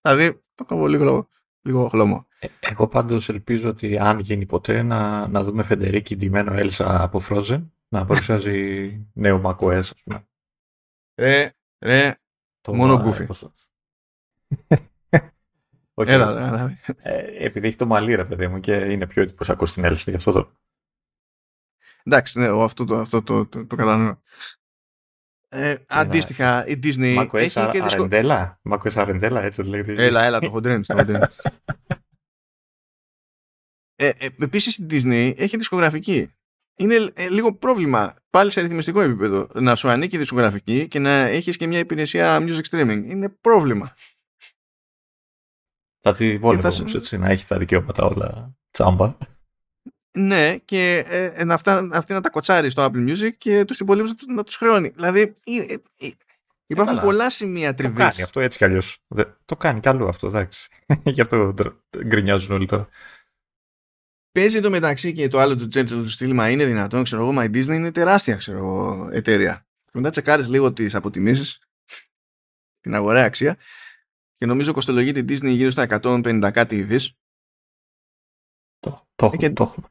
Δηλαδή το κόβω λίγο, λίγο χλωμό. Ε, εγώ πάντως ελπίζω ότι αν γίνει ποτέ να, να δούμε Φεντερίκη ντυμένο Έλσα από Frozen να παρουσιάζει [laughs] νέο macOS ας πούμε. Ρε, ρε, το μόνο γκούφι. [laughs] Όχι, έλα, έλα. Ε, επειδή έχει το μαλλί ρε παιδί μου και είναι πιο εντυπωσιακό στην Έλσα γι' αυτό το... Εντάξει, ναι, αυτό το, αυτό το, το, το κατανοώ. Ε, αντίστοιχα, η Disney Macos έχει και δυσκο... Αρεντέλα. Macos Αρεντέλα, έτσι το λέγεται. Έλα, έλα, το χοντρέν. [laughs] ε, ε, Επίσης η Disney έχει δισκογραφική. Είναι ε, λίγο πρόβλημα πάλι σε ρυθμιστικό επίπεδο να σου ανήκει δισκογραφική και να έχεις και μια υπηρεσία music streaming. Είναι πρόβλημα. Θα τη βόλευε όμως έτσι, να έχει τα δικαιώματα όλα τσάμπα. Ναι, και ε, να αυτά, αυτή να τα κοτσάρει στο Apple Music και τους υπολείπους να τους χρεώνει. Δηλαδή ε, ε, υπάρχουν πολλά σημεία τριβή. Το κάνει αυτό έτσι κι αλλιώς. Το κάνει καλό αυτό, εντάξει. [laughs] Γι' αυτό γκρινιάζουν όλοι τώρα. Παίζει το μεταξύ και το άλλο του τσέντρο του στυλ, μα είναι δυνατόν, ξέρω εγώ, μα η Disney είναι τεράστια, ξέρω εγώ, εταιρεία. Και μετά τσεκάρεις λίγο τις αποτιμήσεις, την αγορά αξία, και νομίζω κοστολογεί την Disney γύρω στα 150 κάτι δις. Το, το, και, το έχουμε.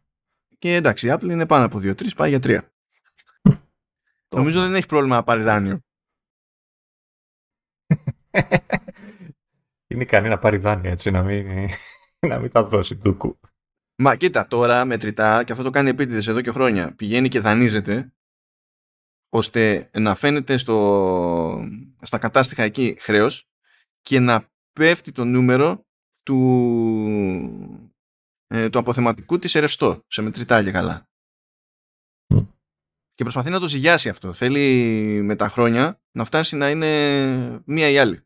Και εντάξει, η Apple είναι πάνω από 2-3, πάει για 3. [laughs] Νομίζω δεν έχει πρόβλημα να πάρει δάνειο. [laughs] είναι ικανή να πάρει δάνειο έτσι, να μην, [laughs] να μην τα δώσει ντούκου. Μα κοίτα, τώρα μετρητά, και αυτό το κάνει επίτηδες εδώ και χρόνια, πηγαίνει και δανείζεται, ώστε να φαίνεται στο, στα κατάστοιχα εκεί χρέος και να πέφτει το νούμερο του, ε, του αποθεματικού της σε ρευστό, σε μετρητά και καλά. Και προσπαθεί να το ζυγιάσει αυτό. Θέλει με τα χρόνια να φτάσει να είναι μία ή άλλη.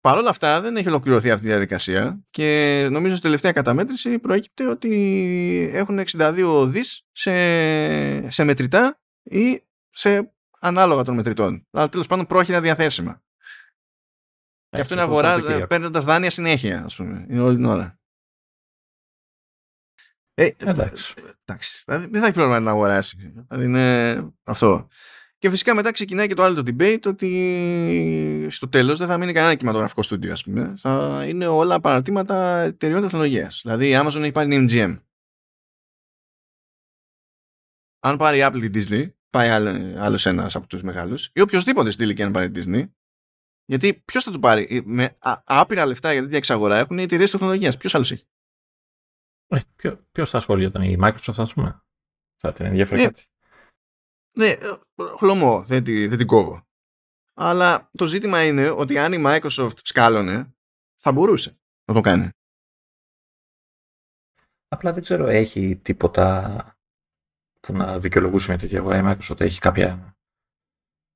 Παρ' όλα αυτά δεν έχει ολοκληρωθεί αυτή η διαδικασία και νομίζω στη τελευταία καταμέτρηση προέκυπτε ότι έχουν 62 δις σε, σε μετρητά ή σε ανάλογα των μετρητών. Αλλά τέλος πάντων πρόχειρα διαθέσιμα. Και αυτό είναι αγορά ε, παίρνοντας δάνεια συνέχεια, ας πούμε. Είναι όλη την ώρα. Ε, εντάξει. εντάξει. Δηλαδή, δεν θα έχει πρόβλημα να αγοράσει. Δηλαδή είναι αυτό. Και Και φυσικά μετά ξεκινάει και το άλλο το debate ότι στο τέλος δεν θα μείνει κανένα κινηματογραφικό στούντιο, ας πούμε. Θα είναι όλα παρατήματα εταιριών τεχνολογίας. Δηλαδή η Amazon έχει πάρει την MGM. Αν πάρει η Apple ή Disney, πάει άλλο ένας από τους μεγάλους, ή οποιοδήποτε στείλει και αν πάρει Disney, γιατί ποιος θα το πάρει; Με άπειρα λεφτά για τέτοια εξαγορά έχουν οι εταιρείες τεχνολογίας. Ποιος άλλος έχει; Ε, ποιο θα ασχολιόταν, η Microsoft, ας πούμε; Θα την ενδιαφέρει ναι. κάτι. Ναι, ε, χλωμό, δεν, τη, δεν την κόβω. Αλλά το ζήτημα είναι ότι αν η Microsoft σκάλωνε, θα μπορούσε να το κάνει. Απλά δεν ξέρω, έχει τίποτα που να δικαιολογούσε μια τέτοια αγορά. Η Microsoft έχει κάποια.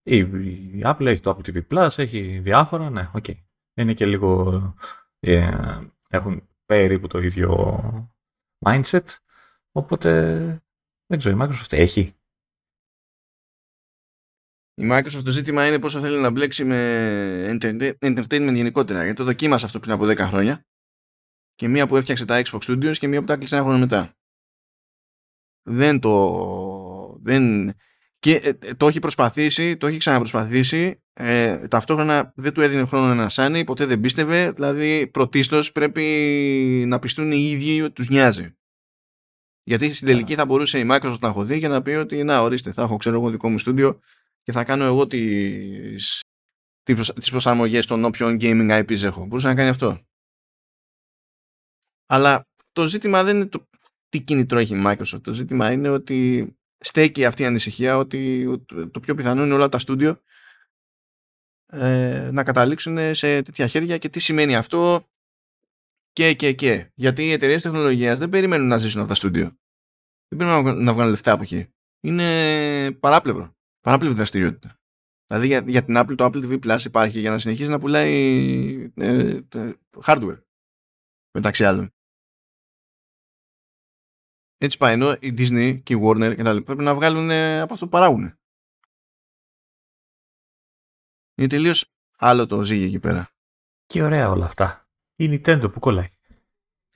Η Apple έχει το Apple TV Plus, έχει διάφορα. Ναι, ok. Okay. Είναι και λίγο. Ε, έχουν περίπου το ίδιο mindset. Οπότε δεν ξέρω, η Microsoft έχει. Η Microsoft το ζήτημα είναι πόσο θέλει να μπλέξει με entertainment γενικότερα. Γιατί το δοκίμασε αυτό πριν από 10 χρόνια. Και μία που έφτιαξε τα Xbox Studios και μία που τα έκλεισε ένα χρόνο μετά δεν το... Δεν, και ε, ε, το έχει προσπαθήσει, το έχει ξαναπροσπαθήσει. Ε, ταυτόχρονα δεν του έδινε χρόνο να σάνει, ποτέ δεν πίστευε. Δηλαδή, πρωτίστως πρέπει να πιστούν οι ίδιοι ότι τους νοιάζει. Γιατί στην τελική θα μπορούσε η Microsoft να χωθεί και να πει ότι να ορίστε, θα έχω ξέρω εγώ δικό μου στούντιο και θα κάνω εγώ τις, τις προσαρμογές των όποιων gaming IPs έχω. Μπορούσε να κάνει αυτό. Αλλά το ζήτημα δεν είναι το τι κίνητρο έχει η Microsoft. Το ζήτημα είναι ότι στέκει αυτή η ανησυχία ότι το πιο πιθανό είναι όλα τα στούντιο ε, να καταλήξουν σε τέτοια χέρια και τι σημαίνει αυτό και και και. Γιατί οι εταιρείες τεχνολογίας δεν περιμένουν να ζήσουν από τα στούντιο. Δεν περιμένουν να βγάλουν λεφτά από εκεί. Είναι παράπλευρο. Παράπλευρη δραστηριότητα. Δηλαδή για, για την Apple το Apple TV Plus υπάρχει για να συνεχίσει να πουλάει ε, hardware μεταξύ άλλων. Έτσι πάει. Ενώ η Disney και η Warner και τα λοιπά πρέπει να βγάλουν από αυτό που παράγουν. Είναι τελείως άλλο το ζύγι εκεί πέρα. Και ωραία όλα αυτά. Η Nintendo που κολλάει.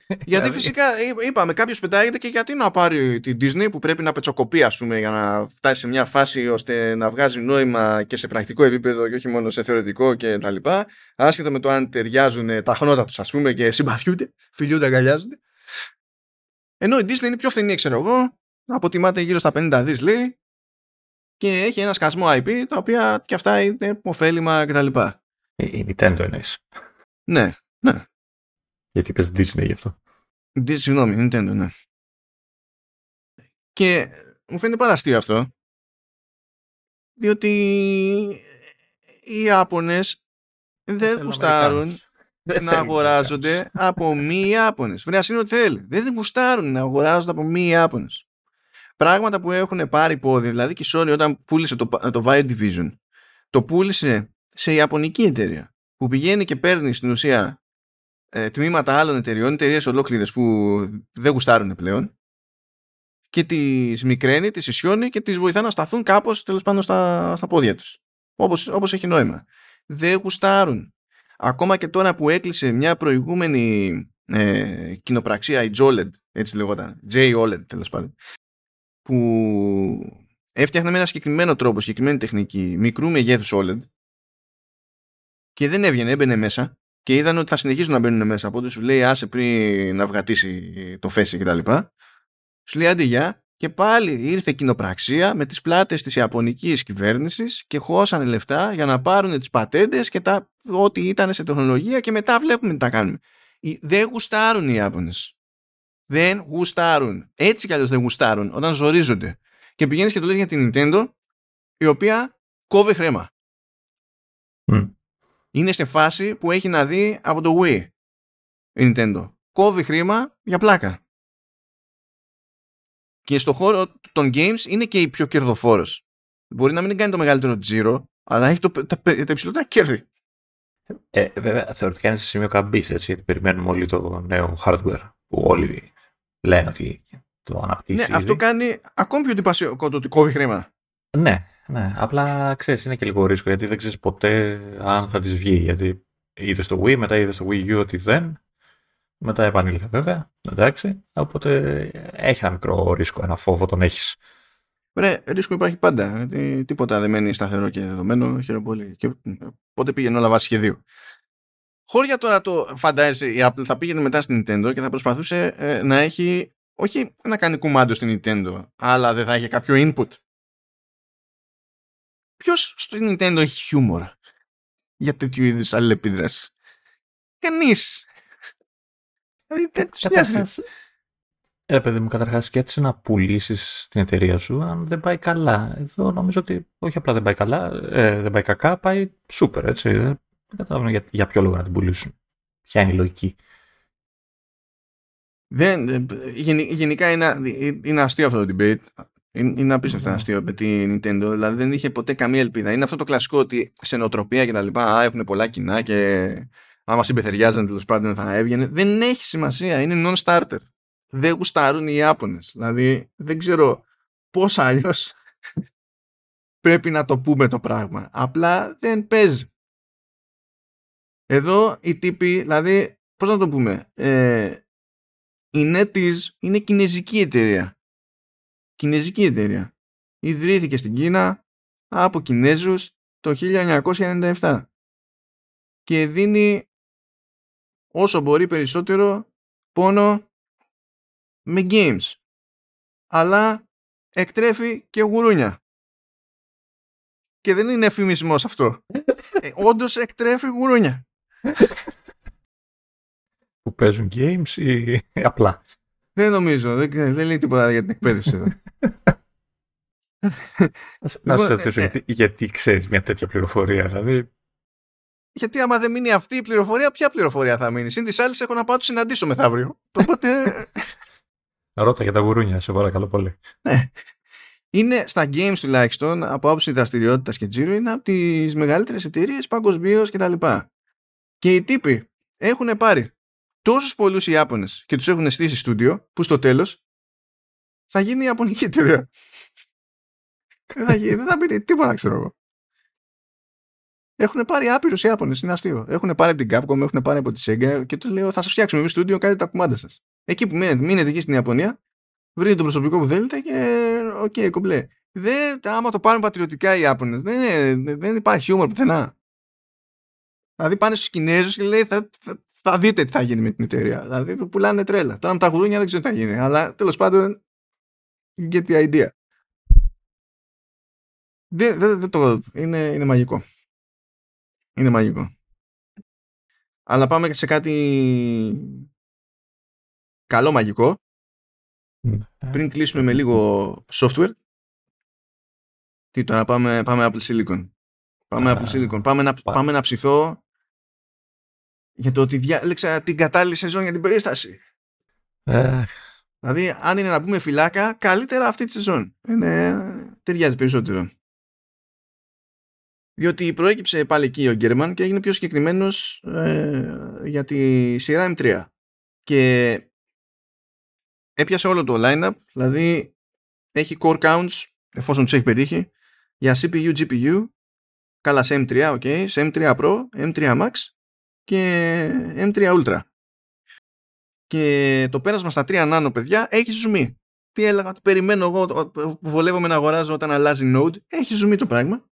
Γιατί [laughs] δηλαδή- φυσικά είπαμε, κάποιος πετάγεται και γιατί να πάρει την Disney που πρέπει να πετσοκοπεί, ας πούμε, για να φτάσει σε μια φάση ώστε να βγάζει νόημα και σε πρακτικό επίπεδο και όχι μόνο σε θεωρητικό κτλ. Άσχετο με το αν ταιριάζουν τα χνότα τους, ας πούμε, και συμπαθιούνται, φιλιούνται, αγκαλιάζονται. Ενώ η Disney είναι πιο φθηνή, ξέρω εγώ, αποτιμάται γύρω στα 50 δις λέει και έχει ένα σκασμό IP τα οποία και αυτά είναι ωφέλιμα κτλ. Η Nintendo εννοείς. Ναι, ναι. Γιατί είπες Disney γι' αυτό. Disney, συγγνώμη, Nintendo, ναι. Και μου φαίνεται παραστείο αυτό διότι οι Ιάπωνες δεν γουστάρουν να αγοράζονται από μη Ιάπωνες. Βρέα είναι ότι θέλει. Δεν γουστάρουν να αγοράζονται από μη Ιάπωνες. Πράγματα που έχουν πάρει πόδι, δηλαδή και η Sony όταν πούλησε το, το Vio Division, το πούλησε σε Ιαπωνική εταιρεία που πηγαίνει και παίρνει στην ουσία ε, τμήματα άλλων εταιριών, εταιρείες ολόκληρες που δεν γουστάρουν πλέον και τις μικραίνει, τις ισιώνει και τις βοηθά να σταθούν κάπως τέλος πάντων στα, στα πόδια τους. Όπως όπως έχει νόημα. Δεν γουστάρουν ακόμα και τώρα που έκλεισε μια προηγούμενη ε, κοινοπραξία, η JOLED, έτσι λεγόταν, J-OLED τέλος πάντων, που έφτιαχνε με ένα συγκεκριμένο τρόπο, συγκεκριμένη τεχνική, μικρού μεγέθους OLED και δεν έβγαινε, έμπαινε μέσα και είδαν ότι θα συνεχίσουν να μπαίνουν μέσα, οπότε σου λέει άσε πριν να βγατήσει το φέση κτλ. Σου λέει άντε και πάλι ήρθε κοινοπραξία με τις πλάτες της Ιαπωνικής κυβέρνησης και χώσανε λεφτά για να πάρουν τις πατέντες και τα ό,τι ήταν σε τεχνολογία και μετά βλέπουμε τι τα κάνουμε. Δεν γουστάρουν οι Ιάπωνες. Δεν γουστάρουν. Έτσι κι αλλιώς δεν γουστάρουν όταν ζορίζονται. Και πηγαίνεις και το λες για την Nintendo η οποία κόβει χρέμα. Είναι σε φάση που έχει να δει από το Wii η Nintendo. Κόβει χρήμα για πλάκα και στο χώρο των games είναι και η πιο κερδοφόρος. Μπορεί να μην κάνει το μεγαλύτερο τζίρο, αλλά έχει το, τα, τα υψηλότερα κέρδη. Ε, βέβαια, θεωρητικά είναι σε σημείο καμπής, έτσι. Περιμένουμε όλοι το νέο hardware που όλοι λένε ότι το αναπτύσσει. Ναι, αυτό κάνει ακόμη πιο εντυπωσιακό το ότι κόβει χρήμα. Ναι, ναι. Απλά ξέρεις, είναι και λίγο ρίσκο γιατί δεν ξέρεις ποτέ αν θα της βγει. Γιατί είδες στο Wii, μετά είδες στο Wii U ότι δεν. Μετά επανήλθε βέβαια. Εντάξει. Οπότε έχει ένα μικρό ρίσκο, ένα φόβο τον έχεις. Ρε, ρίσκο υπάρχει πάντα. τίποτα δεν μένει σταθερό και δεδομένο. Χαίρομαι πολύ. Και πότε πήγαινε όλα βάσει σχεδίου. Χώρια τώρα το φαντάζεσαι η Apple θα πήγαινε μετά στην Nintendo και θα προσπαθούσε ε, να έχει όχι να κάνει κουμάντο στην Nintendo αλλά δεν θα έχει κάποιο input. Ποιος στην Nintendo έχει χιούμορ για τέτοιου είδους αλληλεπίδραση; Κανείς. Δηλαδή δεν τους Ρε παιδί μου, καταρχάς σκέφτεσαι να πουλήσεις την εταιρεία σου αν δεν πάει καλά. Εδώ νομίζω ότι όχι απλά δεν πάει καλά, ε, δεν πάει κακά, πάει σούπερ, έτσι. Δεν καταλαβαίνω για, για ποιο λόγο να την πουλήσουν. Ποια είναι η λογική. Δεν, ε, γενικά είναι, είναι αστείο αυτό το debate. Είναι, είναι απίστευτα ναι. αστείο με την Nintendo. Δηλαδή δεν είχε ποτέ καμία ελπίδα. Είναι αυτό το κλασικό ότι σε νοοτροπία και τα λοιπά έχουν πολλά κοινά και άμα συμπεθεριάζαν τέλος πάντων θα έβγαινε. Δεν έχει σημασία. Είναι non-starter δεν γουστάρουν οι Ιάπωνες. Δηλαδή δεν ξέρω πώς αλλιώς [laughs] πρέπει να το πούμε το πράγμα. Απλά δεν παίζει. Εδώ οι τύποι, δηλαδή πώς να το πούμε, ε, η NetEase είναι κινέζικη εταιρεία. Κινέζικη εταιρεία. Ιδρύθηκε στην Κίνα από Κινέζους το 1997 και δίνει όσο μπορεί περισσότερο πόνο με games. Αλλά εκτρέφει και γουρούνια. Και δεν είναι εφημισμός αυτό. ε, όντως εκτρέφει γουρούνια. Που παίζουν games ή απλά; Δεν νομίζω. Δεν, δεν λέει τίποτα για την εκπαίδευση εδώ. Να σε ρωτήσω, γιατί, γιατί ξέρεις μια τέτοια πληροφορία, δηλαδή. Γιατί άμα δεν μείνει αυτή η πληροφορία, ποια πληροφορία θα μείνει; Συν της άλλης, έχω να πάω να τους συναντήσω μεθαύριο. Οπότε. [laughs] Ρώτα για τα γουρούνια, σε παρακαλώ πολύ. Ναι. Είναι στα games τουλάχιστον, από άποψη δραστηριότητας και τζίρο, είναι από τις μεγαλύτερες εταιρείες παγκοσμίως κτλ. Και, και οι τύποι έχουν πάρει τόσους πολλούς Ιάπωνες και τους έχουν στήσει στούντιο, που στο τέλος θα γίνει η Ιαπωνική εταιρεία. [laughs] δεν, θα γίνει, δεν θα μείνει τίποτα, ξέρω εγώ. Έχουν πάρει άπειρους Ιάπωνες, είναι αστείο. Έχουν πάρει από την Capcom, έχουν πάρει από τη Sega και τους λένε: Θα σας φτιάξουμε εμείς στούντιο, κάνετε τα κουμάντα σας. Εκεί που μείνετε, μείνετε εκεί στην Ιαπωνία, βρείτε το προσωπικό που θέλετε και ok, okay, κομπλέ. Δεν, άμα το πάρουν πατριωτικά οι Ιάπωνες, δεν, δεν υπάρχει χιούμορ πουθενά. Δηλαδή πάνε στους Κινέζους και λέει: θα, θα, θα, δείτε τι θα γίνει με την εταιρεία. Δηλαδή πουλάνε τρέλα. Τώρα με τα γουρούνια δεν ξέρω τι θα γίνει. Αλλά τέλος πάντων, you get the idea. Δεν, δεν, δεν το, είναι, είναι μαγικό. Είναι μαγικό. Αλλά πάμε σε κάτι καλό μαγικό. Ναι. Πριν κλείσουμε με λίγο software. Τι τώρα, πάμε, πάμε Apple Silicon. Πάμε Apple Silicon. Πάμε να, πάμε να ψηθώ για το ότι διάλεξα την κατάλληλη σεζόν για την περίσταση. Δηλαδή, αν είναι να πούμε φυλάκα, καλύτερα αυτή τη σεζόν. Είναι, ταιριάζει περισσότερο διότι προέκυψε πάλι εκεί ο Γκέρμαν και έγινε πιο συγκεκριμένος ε, για τη σειρά M3. Και έπιασε όλο το line-up, δηλαδή έχει core counts, εφόσον τους έχει πετύχει, για CPU, GPU, καλά σε M3, ok, σε M3 Pro, M3 Max και M3 Ultra. Και το πέρασμα στα 3 nano, παιδιά, έχει ζουμί. Τι έλεγα, το περιμένω εγώ που βολεύομαι να αγοράζω όταν αλλάζει node, έχει ζουμί το πράγμα.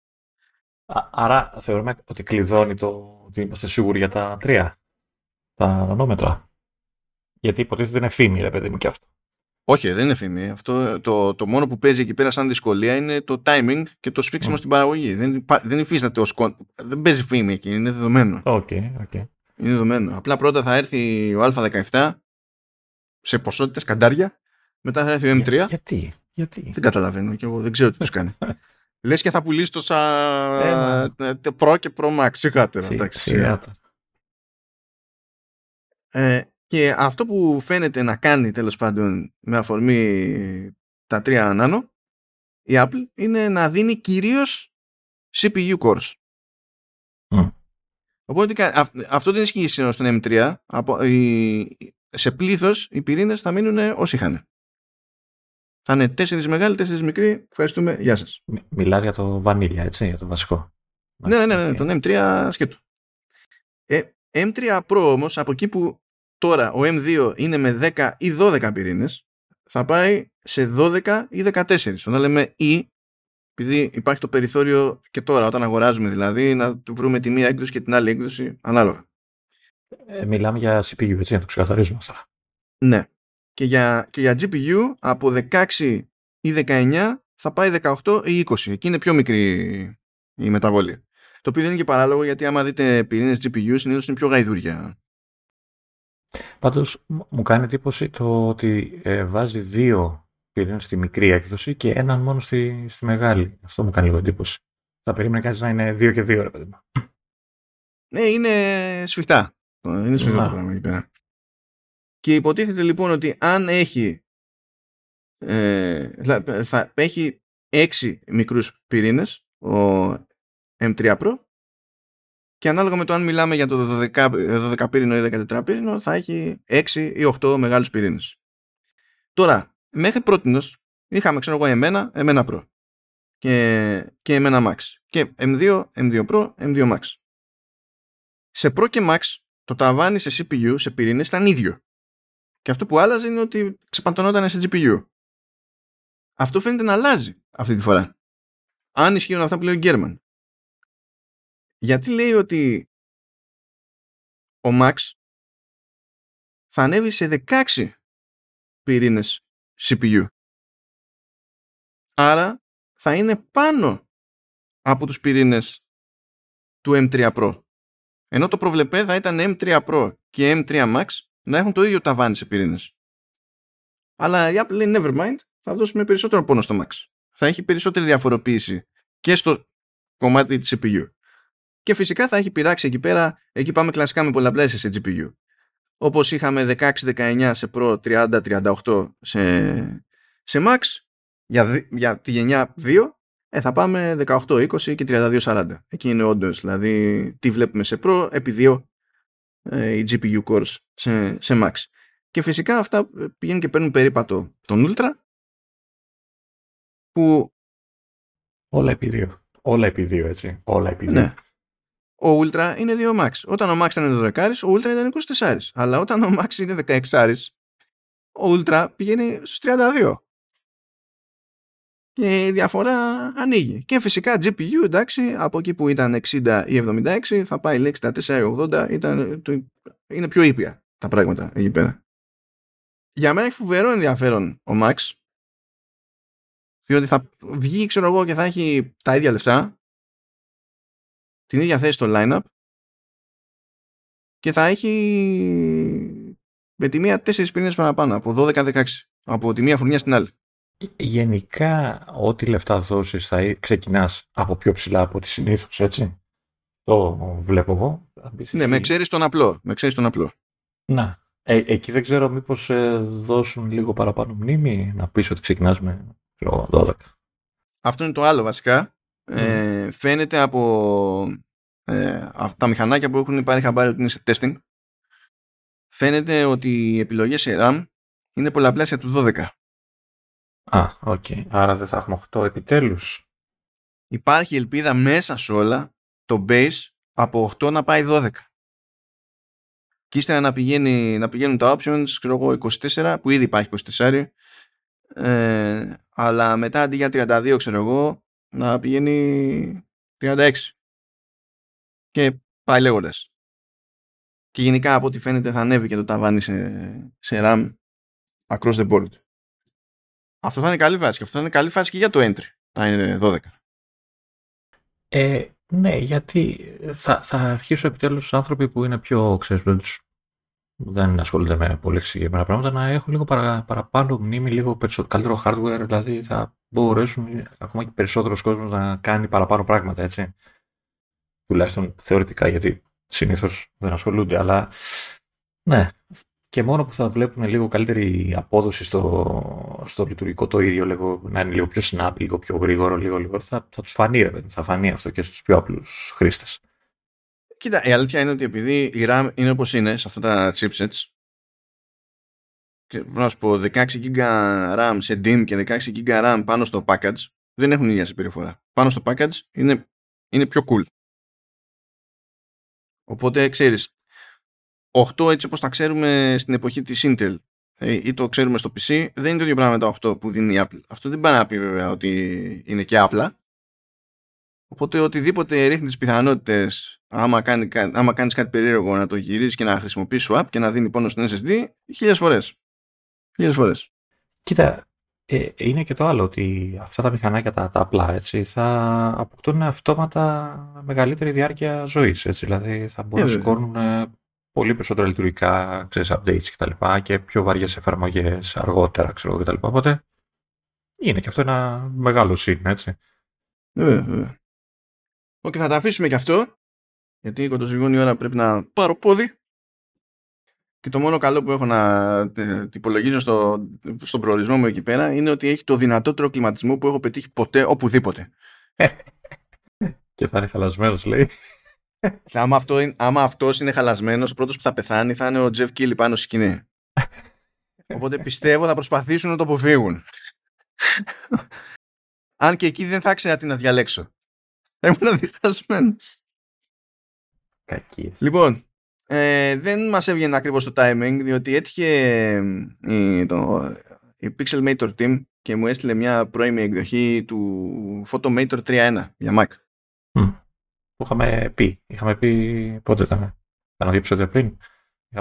Άρα θεωρούμε ότι κλειδώνει το ότι είμαστε σίγουροι για τα τρία, τα νανόμετρα. Γιατί υποτίθεται είναι φήμη, ρε παιδί μου, και αυτό. Όχι, δεν είναι φήμη. Αυτό, το, το μόνο που παίζει εκεί πέρα σαν δυσκολία είναι το timing και το σφίξιμο mm. στην παραγωγή. Δεν, δεν υφίσταται ως Δεν παίζει φήμη εκεί, είναι δεδομένο. Okay, okay. Είναι δεδομένο. Απλά πρώτα θα έρθει ο Α17 σε ποσότητες καντάρια. Μετά θα έρθει ο M3. γιατί, γιατί; Δεν καταλαβαίνω και εγώ, δεν ξέρω τι τους κάνει. [laughs] Λες και θα πουλήσεις το σαν Pro και Pro Max σιγάτερα. Εντάξει, ε, και αυτό που φαίνεται να κάνει τέλος πάντων με αφορμή τα τρία νάνο η Apple είναι να δίνει κυρίως CPU cores. Οπότε αυτό δεν ισχύει στον M3. σε πλήθος οι πυρήνες θα μείνουν όσοι είχαν. Θα είναι τέσσερις μεγάλοι, τέσσερις μικροί. Ευχαριστούμε. Γεια σας. Μιλάς για το βανίλια, έτσι, για το βασικό. Ναι, ναι, ναι, ναι τον M3 σκέτο. Ε, M3 Pro όμως, από εκεί που τώρα ο M2 είναι με 10 ή 12 πυρήνες, θα πάει σε 12 ή 14. Όταν λέμε ή, επειδή υπάρχει το περιθώριο και τώρα, όταν αγοράζουμε δηλαδή, να βρούμε τη μία έκδοση και την άλλη έκδοση ανάλογα. Ε, μιλάμε για CPU, έτσι, να το ξεκαθαρίζουμε αυτά. Ναι. Και για, και για GPU από 16 ή 19 θα πάει 18 ή 20. Εκεί είναι πιο μικρή η μεταβολή. Το οποίο δεν είναι και παράλογο γιατί άμα δείτε πυρήνες GPU συνήθως είναι πιο γαϊδούρια. Πάντως μου κάνει εντύπωση το ότι ε, βάζει δύο πυρήνες στη μικρή έκδοση και έναν μόνο στη, στη μεγάλη. Αυτό μου κάνει λίγο εντύπωση. Θα περίμενε κάτι να είναι δύο και δύο, ρε παιδί Ναι, είναι σφιχτά. Είναι σφιχτά το πράγμα εκεί πέρα. Και υποτίθεται λοιπόν ότι αν έχει ε, θα έχει έξι μικρούς πυρήνες ο M3 Pro και ανάλογα με το αν μιλάμε για το 12, 12 πύρινο ή 14 πύρινο θα έχει 6 ή 8 μεγάλους πυρήνες. Τώρα, μέχρι πρότινος είχαμε ξέρω εγώ εμένα, εμένα Pro και, και εμένα Max και M2, M2 Pro, M2 Max. Σε Pro και Max το ταβάνι σε CPU, σε πυρήνες ήταν ίδιο. Και αυτό που άλλαζε είναι ότι ξεπαντωνόταν σε GPU. Αυτό φαίνεται να αλλάζει αυτή τη φορά. Αν ισχύουν αυτά που λέει ο Γκέρμαν. Γιατί λέει ότι ο Max θα ανέβει σε 16 πυρήνες CPU. Άρα θα είναι πάνω από τους πυρήνες του M3 Pro. Ενώ το προβλεπέ θα ήταν M3 Pro και M3 Max να έχουν το ίδιο ταβάνι σε πυρήνες. Αλλά η Apple λέει never mind, θα δώσουμε περισσότερο πόνο στο Max. Θα έχει περισσότερη διαφοροποίηση και στο κομμάτι της CPU. Και φυσικά θα έχει πειράξει εκεί πέρα, εκεί πάμε κλασικά με πολλαπλές σε GPU. Όπως είχαμε 16-19 σε Pro, 30-38 σε, σε Max, για, για τη γενιά 2, ε, θα πάμε 18-20 και 32-40. Εκεί είναι όντως, δηλαδή τι βλέπουμε σε Pro επί 2 ε, οι GPU cores σε, σε Max. Και φυσικά αυτά πηγαίνουν και παίρνουν περίπατο τον Ultra που... Όλα επί δύο. Όλα επί δύο, έτσι. Όλα επί δύο. Ναι. Ο Ultra είναι 2 Max. Όταν ο Max ήταν 12, ο Ultra ήταν 24. Αλλά όταν ο Max είναι 16, ο Ultra πηγαίνει στους 32. Και η διαφορά ανοίγει. Και φυσικά GPU, εντάξει, από εκεί που ήταν 60 ή 76, θα πάει 64 ή 80. Ήταν, είναι πιο ήπια τα πράγματα εκεί πέρα. Για μένα έχει φοβερό ενδιαφέρον ο Max, διότι θα βγει, ξέρω εγώ, και θα έχει τα ίδια λεφτά, την ίδια θέση στο line-up και θα έχει με τη μία τέσσερις πυρήνες παραπάνω, από 12-16, από τη μία φουρνιά στην άλλη. Γενικά, ό,τι λεφτά δώσεις θα ξεκινάς από πιο ψηλά από τη συνήθως, έτσι; Το βλέπω εγώ. Ναι, με ξέρεις τον απλό. Με ξέρεις τον απλό. Να. Ε, εκεί δεν ξέρω μήπως ε, δώσουν λίγο παραπάνω μνήμη να πεις ότι ξεκινάς με 12. Αυτό είναι το άλλο βασικά. Ε, φαίνεται από ε, τα μηχανάκια που έχουν πάρει χαμπάρι ότι είναι σε testing φαίνεται ότι οι επιλογές σε RAM είναι πολλαπλάσια του 12. Α, οκ. Okay. Άρα δεν θα έχουμε 8 επιτέλους. Υπάρχει ελπίδα μέσα σε όλα το base από 8 να πάει 12. Και ύστερα να, πηγαίνει, να πηγαίνουν τα options, ξέρω εγώ, 24, που ήδη υπάρχει 24, ε, αλλά μετά αντί για 32, ξέρω εγώ, να πηγαίνει 36. Και πάει λέγοντας. Και γενικά από ό,τι φαίνεται θα ανέβει και το ταβάνι σε, σε RAM across the board. Αυτό θα είναι καλή φάση και αυτό θα είναι καλή φάση και για το entry. Θα είναι 12. Ε, ναι, γιατί θα, θα αρχίσουν επιτέλους τους άνθρωποι που είναι πιο, ξέρεις, δεν ασχολούνται με πολύ συγκεκριμένα πράγματα, να έχουν λίγο παρα, παραπάνω μνήμη, λίγο καλύτερο hardware, δηλαδή θα μπορέσουν ακόμα και περισσότερος κόσμος να κάνει παραπάνω πράγματα, έτσι. Τουλάχιστον θεωρητικά, γιατί συνήθως δεν ασχολούνται, αλλά ναι. Και μόνο που θα βλέπουν λίγο καλύτερη απόδοση στο, στο λειτουργικό το ίδιο, λίγο, να είναι λίγο πιο snap, λίγο πιο γρήγορο, λίγο λίγο, θα, θα τους φανεί, θα φανεί αυτό και στους πιο απλούς χρήστες. Κοίτα, η αλήθεια είναι ότι επειδή η RAM είναι όπως είναι σε αυτά τα chipsets και να σου πω 16 GB RAM σε DIMM και 16 GB RAM πάνω στο package δεν έχουν ίδια συμπεριφορά. Πάνω στο package είναι, είναι πιο cool. Οπότε ξέρεις 8 έτσι όπως τα ξέρουμε στην εποχή της Intel ε, ή το ξέρουμε στο PC, δεν είναι το ίδιο πράγμα με το 8 που δίνει η Apple. Αυτό δεν πάει να πει βέβαια ότι είναι και απλά. Οπότε οτιδήποτε ρίχνει τις πιθανότητες άμα, κάνει, άμα κάνεις κάτι περίεργο να το γυρίσεις και να χρησιμοποιήσεις swap και να δίνει πόνο στην SSD χίλιες φορές. Χίλιες φορές. Κοίτα, ε, είναι και το άλλο ότι αυτά τα μηχανάκια τα, τα απλά έτσι, θα αποκτούν αυτόματα μεγαλύτερη διάρκεια ζωής. Έτσι, δηλαδή θα μπορούν να ε, σηκώνουν ε, πολύ περισσότερα λειτουργικά ξέρεις, updates κτλ. Και, και πιο βαριές εφαρμογές αργότερα ξέρω, κτλ. Οπότε είναι και αυτό ένα μεγάλο συν, έτσι. Βέβαια, βέβαια. Όχι, θα τα αφήσουμε και αυτό, γιατί κοντοζυγώνει η ώρα πρέπει να πάρω πόδι. Και το μόνο καλό που έχω να υπολογίζω στο, στον προορισμό μου εκεί πέρα είναι ότι έχει το δυνατότερο κλιματισμό που έχω πετύχει ποτέ οπουδήποτε. [laughs] και θα είναι χαλασμένο, λέει. Άμα, αυτό, άμα αυτός είναι χαλασμένος, ο πρώτος που θα πεθάνει θα είναι ο Τζεφ Κίλι πάνω στη σκηνή. Οπότε πιστεύω θα προσπαθήσουν να το αποφύγουν. Αν και εκεί δεν θα ήξερα τι να διαλέξω. Ήμουν διχασμένος. Κακίες. Λοιπόν, ε, δεν μας έβγαινε ακριβώς το timing, διότι έτυχε η, το, η Pixelmator Team και μου έστειλε μια πρώιμη εκδοχή του Photomator 3.1 για Mac. Mm. Που είχαμε πει. Είχαμε πει πότε ήταν. Κάνα δύο επεισόδια πριν.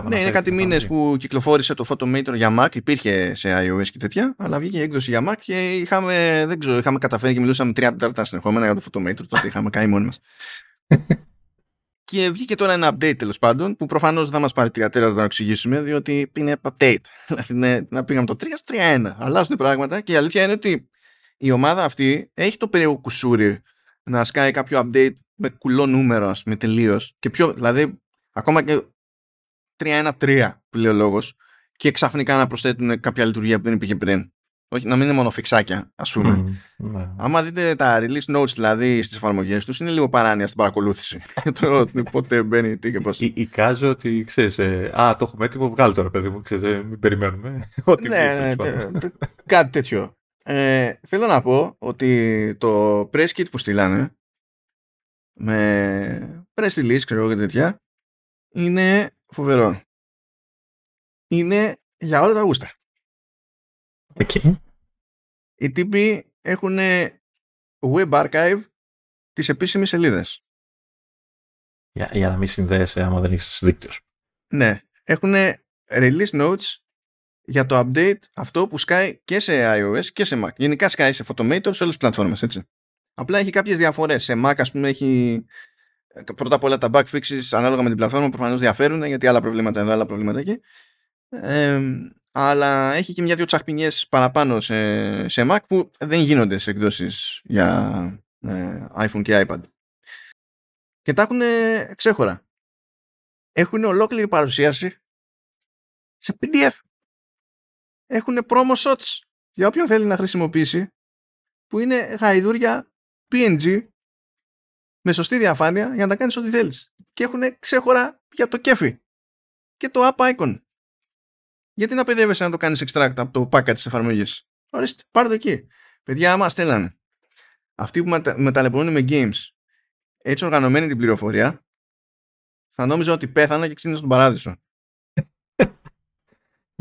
ναι, είναι κάτι μήνες που κυκλοφόρησε το Photomator για Mac. Υπήρχε σε iOS και τέτοια, αλλά βγήκε η έκδοση για Mac και είχαμε, δεν ξέρω, είχαμε καταφέρει και μιλούσαμε τρία τέταρτα συνεχόμενα για το Photomator. Τότε είχαμε κάνει μόνοι μας. [laughs] Και βγήκε τώρα ένα update τέλος πάντων, που προφανώς δεν θα μας πάρει τρία τέταρτα να εξηγήσουμε, διότι είναι update. [laughs] Δηλαδή να πήγαμε το 3 στο 3-1. Αλλάζουν πράγματα και η αλήθεια είναι ότι η ομάδα αυτή έχει το περίεργο κουσούρι να σκάει κάποιο update με κουλό νούμερο, ας πούμε, τελείως. Και πιο, δηλαδή, ακόμα και 3-1-3 που λέει ο λόγος, και ξαφνικά να προσθέτουν κάποια λειτουργία που δεν υπήρχε πριν. Όχι, να μην είναι μόνο φιξάκια, ας πούμε. Mm, ναι. Άμα δείτε τα release notes δηλαδή στις εφαρμογές τους, είναι λίγο παράνοια στην παρακολούθηση. [laughs] το πότε μπαίνει, τι και πώς. Εικάζω ότι ξέρεις, ε, Α, το έχουμε έτοιμο, βγάλει τώρα, παιδί μου. Ξέρεις, ε, μην περιμένουμε. [laughs] Ό,τι ναι, ναι, κάτι τέτοιο. Ε, θέλω να πω ότι το press kit που στείλανε με press release, ξέρω και τέτοια, είναι φοβερό. Είναι για όλα τα γούστα. Okay. Οι τύποι έχουν web archive τις επίσημες σελίδες. Για, για να μην συνδέεσαι άμα δεν έχεις δίκτυος. Ναι. Έχουν release notes για το update αυτό που σκάει και σε iOS και σε Mac. Γενικά σκάει σε Photomator σε όλες τις πλατφόρμες, έτσι. Απλά έχει κάποιες διαφορές. Σε Mac, ας πούμε, έχει πρώτα απ' όλα τα bug fixes ανάλογα με την πλατφόρμα προφανώς διαφέρουν γιατί άλλα προβλήματα εδώ, άλλα προβλήματα εκεί. Ε, αλλά έχει και μια-δυο τσαχπινιές παραπάνω σε, σε Mac που δεν γίνονται σε εκδόσεις για ε, iPhone και iPad. Και τα έχουν ξέχωρα. Έχουν ολόκληρη παρουσίαση σε PDF. Έχουν promo shots για όποιον θέλει να χρησιμοποιήσει που είναι γαϊδούρια PNG με σωστή διαφάνεια για να τα κάνεις ό,τι θέλεις. Και έχουν ξέχωρα για το κέφι και το app icon. Γιατί να παιδεύεσαι να το κάνεις extract από το package της εφαρμογής; Ορίστε, πάρε το εκεί. Παιδιά, άμα στέλνανε. Αυτοί που μεταλλεπώνουν με games έτσι οργανωμένη την πληροφορία θα νόμιζα ότι πέθανα και ξύνησα στον παράδεισο.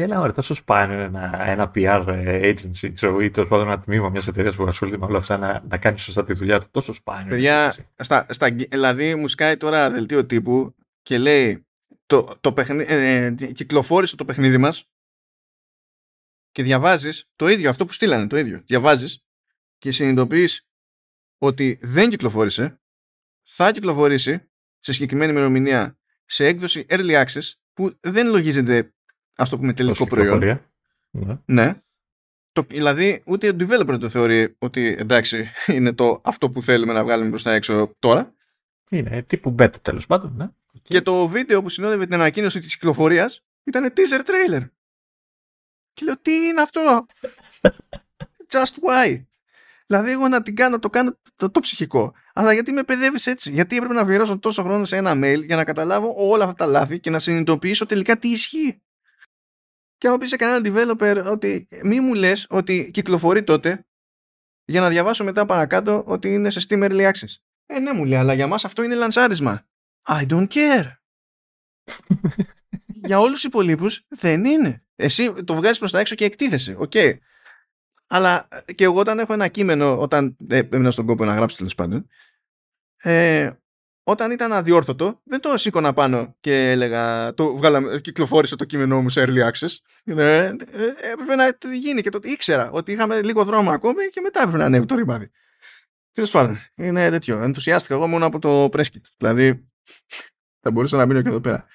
Έλα, ωραία, τόσο σπάνιο ένα, ένα PR agency, ξέρω, ή τέλος πάντων ένα τμήμα μιας εταιρείας που ασχολείται με όλα αυτά να, να κάνει σωστά τη δουλειά του. Τόσο σπάνιο. Παιδιά, στα, στα, δηλαδή μου σκάει τώρα δελτίο τύπου και λέει το, το παιχνίδι, ε, ε, κυκλοφόρησε το παιχνίδι μας και διαβάζεις το ίδιο, αυτό που στείλανε, το ίδιο. Διαβάζεις και συνειδητοποιείς ότι δεν κυκλοφόρησε, θα κυκλοφορήσει σε συγκεκριμένη ημερομηνία σε έκδοση early access που δεν λογίζεται ας το πούμε τελικό προϊόν. Ναι. ναι. Το, δηλαδή ούτε ο developer το θεωρεί ότι εντάξει [laughs] είναι το αυτό που θέλουμε να βγάλουμε προς τα έξω τώρα. Είναι τύπου beta τέλος πάντων. Ναι. Και το βίντεο που συνόδευε την ανακοίνωση της κυκλοφορίας ήταν teaser trailer. Και λέω τι είναι αυτό; [laughs] Just why; Δηλαδή εγώ να την κάνω, το κάνω το, το ψυχικό. Αλλά γιατί με παιδεύεις έτσι; Γιατί έπρεπε να αφιερώσω τόσο χρόνο σε ένα mail για να καταλάβω όλα αυτά τα λάθη και να συνειδητοποιήσω τελικά τι ισχύει; Και άμα πεις σε κανέναν developer ότι μη μου λες ότι κυκλοφορεί τότε για να διαβάσω μετά παρακάτω ότι είναι σε Steam Early Access. Ε, ναι, μου λέει, αλλά για μας αυτό είναι λανσάρισμα. I don't care. [laughs] για όλους τους υπόλοιπους δεν είναι. Εσύ το βγάζεις προς τα έξω και εκτίθεσαι. Οκ. Okay. Αλλά και εγώ όταν έχω ένα κείμενο, όταν ε, έμπαινα στον κόπο να γράψω τέλος πάντων, ε, όταν ήταν αδιόρθωτο, δεν το σήκωνα πάνω και έλεγα, το 'βγαλα, κυκλοφόρησε το κείμενό μου σε early access. Ε, ε, έπρεπε να γίνει και το ήξερα ότι είχαμε λίγο δρόμο ακόμη και μετά έπρεπε να ανέβει το ρημάδι. Τέλος πάντων, είναι τέτοιο. Ενθουσιάστηκα εγώ μόνο από το preskit. Δηλαδή, θα μπορούσα να μείνω και εδώ πέρα.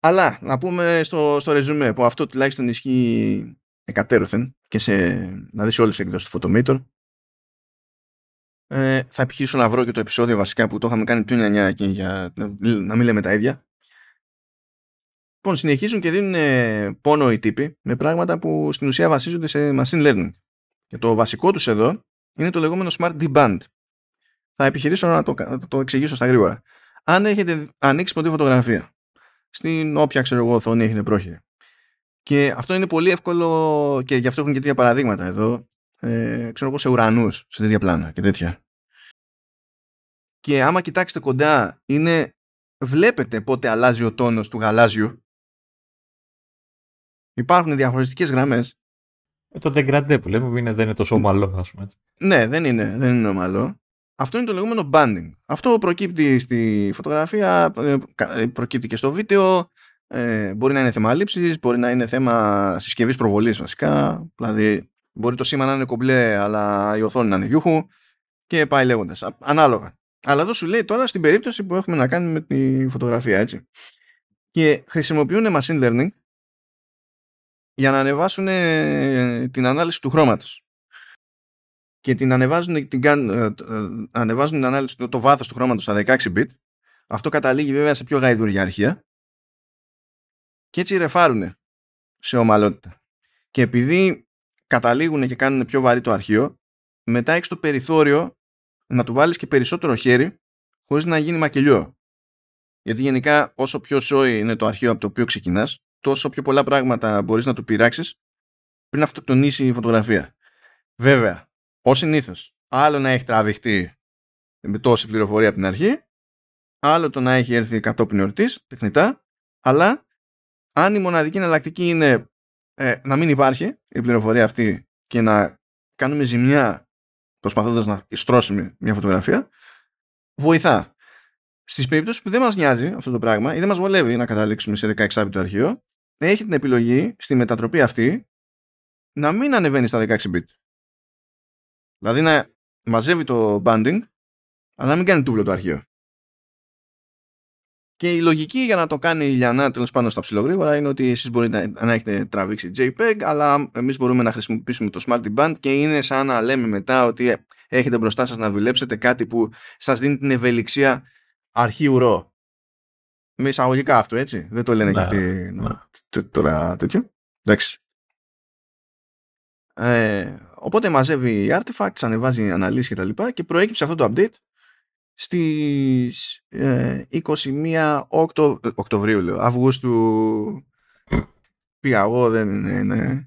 Αλλά να πούμε στο, στο ρεζουμέ που αυτό τουλάχιστον ισχύει εκατέρωθεν και σε, να δεις όλες τις εκδόσεις του Photometer ε, θα επιχειρήσω να βρω και το επεισόδιο βασικά που το είχαμε κάνει πιο νιανιά και για να μην λέμε τα ίδια. Λοιπόν, συνεχίζουν και δίνουν πόνο οι τύποι με πράγματα που στην ουσία βασίζονται σε machine learning. Και το βασικό τους εδώ είναι το λεγόμενο smart deband. Θα επιχειρήσω να το, το εξηγήσω στα γρήγορα. Αν έχετε ανοίξει ποτέ φωτογραφία, στην όποια ξέρω εγώ οθόνη έχετε πρόχειρη, και αυτό είναι πολύ εύκολο και γι' αυτό έχουν και τέτοια παραδείγματα εδώ, ε, ξέρω εγώ σε ουρανούς, σε τέτοια πλάνα και τέτοια. Και άμα κοιτάξετε κοντά, είναι, βλέπετε πότε αλλάζει ο τόνος του γαλάζιου. Υπάρχουν διαφορετικές γραμμές. Ε, το degradé που λέμε είναι, δεν είναι τόσο ομαλό, ας πούμε. Ναι, δεν είναι, δεν είναι ομαλό. Αυτό είναι το λεγόμενο banding. Αυτό προκύπτει στη φωτογραφία, ε, ε, προκύπτει και στο βίντεο, ε, μπορεί να είναι θέμα λήψης, μπορεί να είναι θέμα συσκευής προβολής βασικά, δηλαδή μπορεί το σήμα να είναι κομπλέ αλλά η οθόνη να είναι γιούχου και πάει λέγοντας, ανάλογα. Αλλά εδώ σου λέει τώρα στην περίπτωση που έχουμε να κάνουμε με τη φωτογραφία έτσι. Και χρησιμοποιούν machine learning για να ανεβάσουν την ανάλυση του χρώματος και την ανεβάζουν, την, ε, ε, ανεβάζουν την ανάλυση, το, το βάθος του χρώματος στα 16 bit. Αυτό καταλήγει βέβαια σε πιο γαϊδουριά αρχεία. Και έτσι ρεφάρουν σε ομαλότητα. Και επειδή καταλήγουν και κάνουν πιο βαρύ το αρχείο, μετά έχεις το περιθώριο να του βάλεις και περισσότερο χέρι χωρίς να γίνει μακελιό. Γιατί γενικά όσο πιο σόι είναι το αρχείο από το οποίο ξεκινάς, τόσο πιο πολλά πράγματα μπορείς να του πειράξεις πριν αυτοκτονήσει η φωτογραφία. Βέβαια, Ω συνήθως, άλλο να έχει τραβηχτεί με τόση πληροφορία από την αρχή, άλλο το να έχει έρθει κατόπιν εορτής, τεχνητά, αλλά αν η μοναδική εναλλακτική είναι ε, να μην υπάρχει η πληροφορία αυτή και να κάνουμε ζημιά προσπαθώντας να στρώσουμε μια φωτογραφία, βοηθά. Στις περιπτώσεις που δεν μας νοιάζει αυτό το πράγμα ή δεν μας βολεύει να καταλήξουμε σε 16 το αρχείο, έχει την επιλογή στη μετατροπή αυτή να μην ανεβαίνει στα 16 bit. Δηλαδή να μαζεύει το banding, αλλά να μην κάνει τούβλο το αρχείο. Και η λογική για να το κάνει η Λιανά τέλος πάντων στα ψηλογρήγορα είναι ότι εσείς μπορείτε να έχετε τραβήξει JPEG, αλλά εμείς μπορούμε να χρησιμοποιήσουμε το Smart Band και είναι σαν να λέμε μετά ότι έχετε μπροστά σας να δουλέψετε κάτι που σας δίνει την ευελιξία αρχείου ρο. Με εισαγωγικά αυτό, έτσι. Δεν το λένε ναι, και αυτοί ναι. τώρα τέτοιο. Εντάξει. Ε, οπότε μαζεύει artifacts, ανεβάζει αναλύσεις και τα λοιπά και προέκυψε αυτό το update στις ε, 21 Οκτω... Οκτωβρίου, λέω, Αυγούστου πήγα εγώ, δεν είναι, ναι.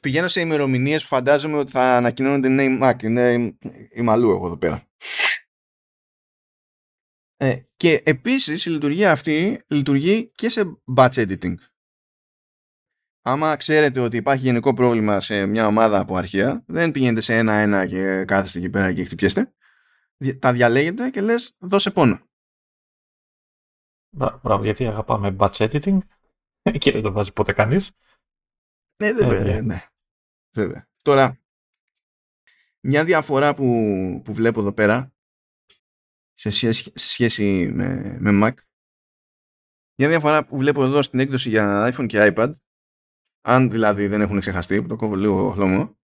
Πηγαίνω σε ημερομηνίες που φαντάζομαι ότι θα ανακοινώνονται νέοι Mac, είναι η μαλλού εγώ εδώ πέρα. Ε, και επίσης η λειτουργία αυτή λειτουργεί και σε batch editing άμα ξέρετε ότι υπάρχει γενικό πρόβλημα σε μια ομάδα από αρχεία, δεν πηγαίνετε σε ένα-ένα και κάθεστε εκεί πέρα και χτυπιέστε. Τα διαλέγετε και λες δώσε πόνο. Μπράβο, γιατί αγαπάμε batch editing [laughs] και δεν το βάζει ποτέ κανείς. Ναι, βέβαια, ε, ναι. βέβαια. Τώρα, μια διαφορά που, που βλέπω εδώ πέρα σε σχέση, σε σχέση με, με Mac μια διαφορά που βλέπω εδώ στην έκδοση για iPhone και iPad αν δηλαδή δεν έχουν ξεχαστεί, που το κόβω λίγο χλωμό,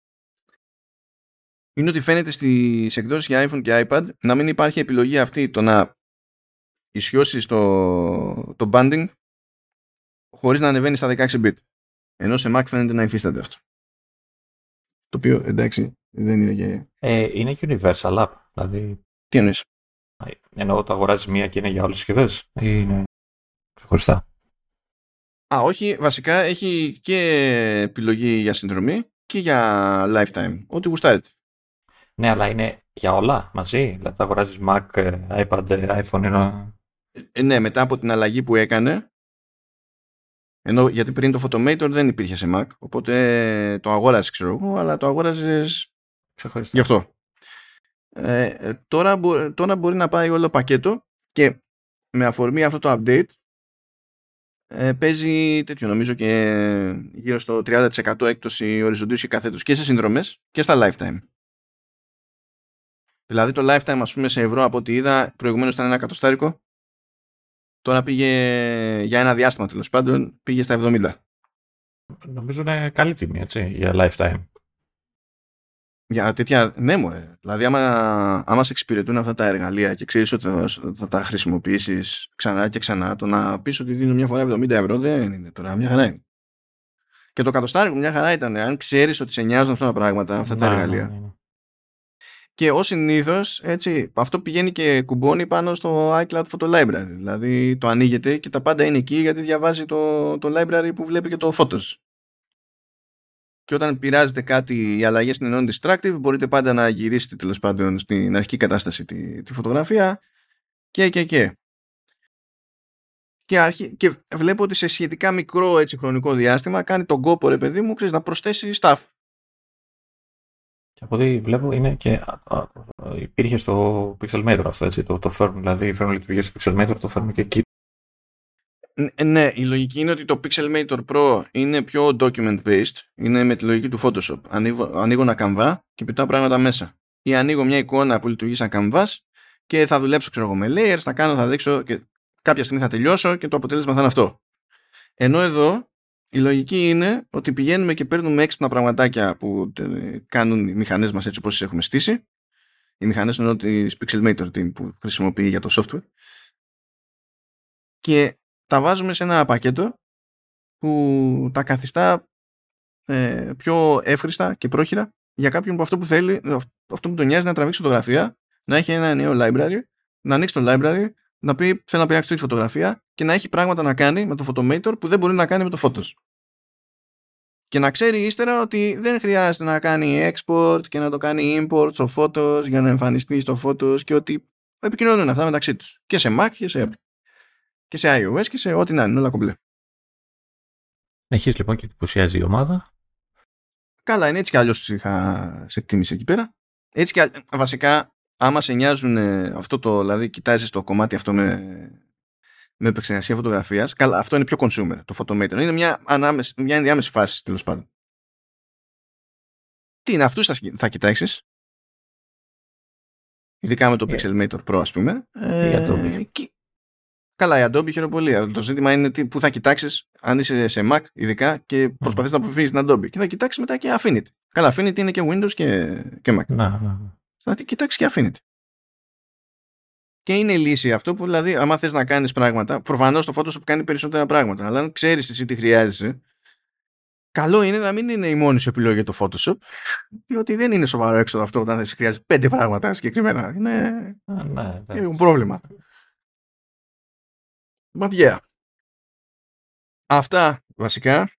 είναι ότι φαίνεται στις εκδόσεις για iPhone και iPad να μην υπάρχει επιλογή αυτή το να ισιώσει το, το banding χωρίς να ανεβαίνει στα 16 bit. Ενώ σε Mac φαίνεται να υφίσταται αυτό. Το οποίο εντάξει δεν είναι και... Ε, είναι universal app. Δηλαδή... Τι εννοείς; Εννοώ το αγοράζεις μία και είναι για όλες τις συσκευές ή είναι ξεχωριστά; Α, όχι, βασικά έχει και επιλογή για συνδρομή και για lifetime. Ό,τι γουστάρετε. Ναι, αλλά είναι για όλα μαζί. Δηλαδή θα αγοράζεις Mac, iPad, iPhone. Ένα... Ε, ναι, μετά από την αλλαγή που έκανε, Ενώ γιατί πριν το Photomator δεν υπήρχε σε Mac, οπότε το αγόρασε ξέρω εγώ, αλλά το αγόρασε γι' αυτό. Ε, τώρα, τώρα μπορεί να πάει όλο πακέτο και με αφορμή αυτό το update ε, παίζει τέτοιο νομίζω και γύρω στο 30% έκπτωση οριζοντίου και καθέτους και σε συνδρομές και στα lifetime. Δηλαδή το lifetime ας πούμε σε ευρώ από ό,τι είδα προηγουμένως ήταν ένα κατοστάρικο τώρα πήγε για ένα διάστημα τέλος πάντων πήγε στα 70. Νομίζω είναι καλή τιμή έτσι για lifetime. Για τέτοια, ναι μωρέ. Δηλαδή άμα, άμα σε εξυπηρετούν αυτά τα εργαλεία και ξέρεις ότι θα, θα τα χρησιμοποιήσεις ξανά και ξανά, το να πεις ότι δίνω μια φορά 70 ευρώ δεν είναι τώρα, μια χαρά είναι. Και το κατοστάρικο μια χαρά ήταν, αν ξέρεις ότι σε νοιάζουν αυτά τα πράγματα, αυτά τα ναι, εργαλεία. Ναι, ναι, και ως συνήθως, έτσι, αυτό πηγαίνει και κουμπώνει πάνω στο iCloud Photo Library. Δηλαδή το ανοίγεται και τα πάντα είναι εκεί γιατί διαβάζει το, το library που βλέπει και το Photos και όταν πειράζετε κάτι οι αλλαγές είναι non-destructive μπορείτε πάντα να γυρίσετε τέλος πάντων στην αρχική κατάσταση τη, τη φωτογραφία και και και. Και, αρχι... και βλέπω ότι σε σχετικά μικρό έτσι, χρονικό διάστημα κάνει τον κόπο ρε παιδί μου ξέρεις, να προσθέσει staff. Και από ό,τι βλέπω είναι και υπήρχε στο Pixelmator αυτό έτσι, το, το φέρνουν, δηλαδή φέρνουν λειτουργία στο Pixelmator, το φέρνουν και εκεί ναι, η λογική είναι ότι το Pixelmator Pro είναι πιο document based, είναι με τη λογική του Photoshop. Ανοίγω, ανοίγω ένα καμβά και πετάω πράγματα μέσα. Ή ανοίγω μια εικόνα που λειτουργεί σαν canvas και θα δουλέψω ξέρω εγώ, με layers, θα κάνω, θα δείξω και κάποια στιγμή θα τελειώσω και το αποτέλεσμα θα είναι αυτό. Ενώ εδώ η λογική είναι ότι πηγαίνουμε και παίρνουμε έξυπνα πραγματάκια που ε, κάνουν οι μηχανές μας έτσι όπως τις έχουμε στήσει. Οι μηχανές είναι ότι Pixelmator team που χρησιμοποιεί για το software. Και τα βάζουμε σε ένα πακέτο που τα καθιστά ε, πιο εύχριστα και πρόχειρα για κάποιον που αυτό που θέλει, αυτό που τον νοιάζει να τραβήξει φωτογραφία, να έχει ένα νέο library, να ανοίξει το library, να πει θέλω να πειράξει τη φωτογραφία και να έχει πράγματα να κάνει με το Photomator που δεν μπορεί να κάνει με το Photos. Και να ξέρει ύστερα ότι δεν χρειάζεται να κάνει export και να το κάνει import στο Photos για να εμφανιστεί στο Photos και ότι επικοινωνούν αυτά μεταξύ τους. Και σε Mac και σε Apple και σε iOS και σε ό,τι να είναι, όλα κομπλέ. Έχεις λοιπόν και εντυπωσιάζει η ομάδα. Καλά, είναι έτσι κι αλλιώς είχα σε εκτίμηση εκεί πέρα. Έτσι κι βασικά, άμα σε νοιάζουν αυτό το, δηλαδή κοιτάζεις το κομμάτι αυτό με, με επεξεργασία φωτογραφίας. Καλά, αυτό είναι πιο consumer, το Photometer. Είναι μια, ανάμεση, μια ενδιάμεση φάση τέλος πάντων. Τι είναι, αυτούς θα, θα κοιτάξεις. Ειδικά με το yeah. Pixelmator Pro, ας πούμε. Ε, Καλά, η Adobe χειροπολία. Το ζήτημα είναι τι, που θα κοιτάξεις αν είσαι σε Mac, ειδικά, και προσπαθείς mm. να αποφύγεις την Adobe. Και θα κοιτάξεις μετά και Affinity. Καλά, Affinity είναι και Windows και, και Mac. Να, να, Θα κοιτάξεις και Affinity. Και είναι η λύση αυτό που δηλαδή, άμα θες να κάνεις πράγματα, προφανώς το Photoshop κάνει περισσότερα πράγματα. Αλλά αν ξέρεις εσύ τι χρειάζεσαι, καλό είναι να μην είναι η μόνη σου επιλογή για το Photoshop, διότι δεν είναι σοβαρό έξοδο αυτό όταν δεν χρειάζεσαι πέντε πράγματα συγκεκριμένα. Είναι, ναι, είναι πρόβλημα. But yeah. Αυτά βασικά.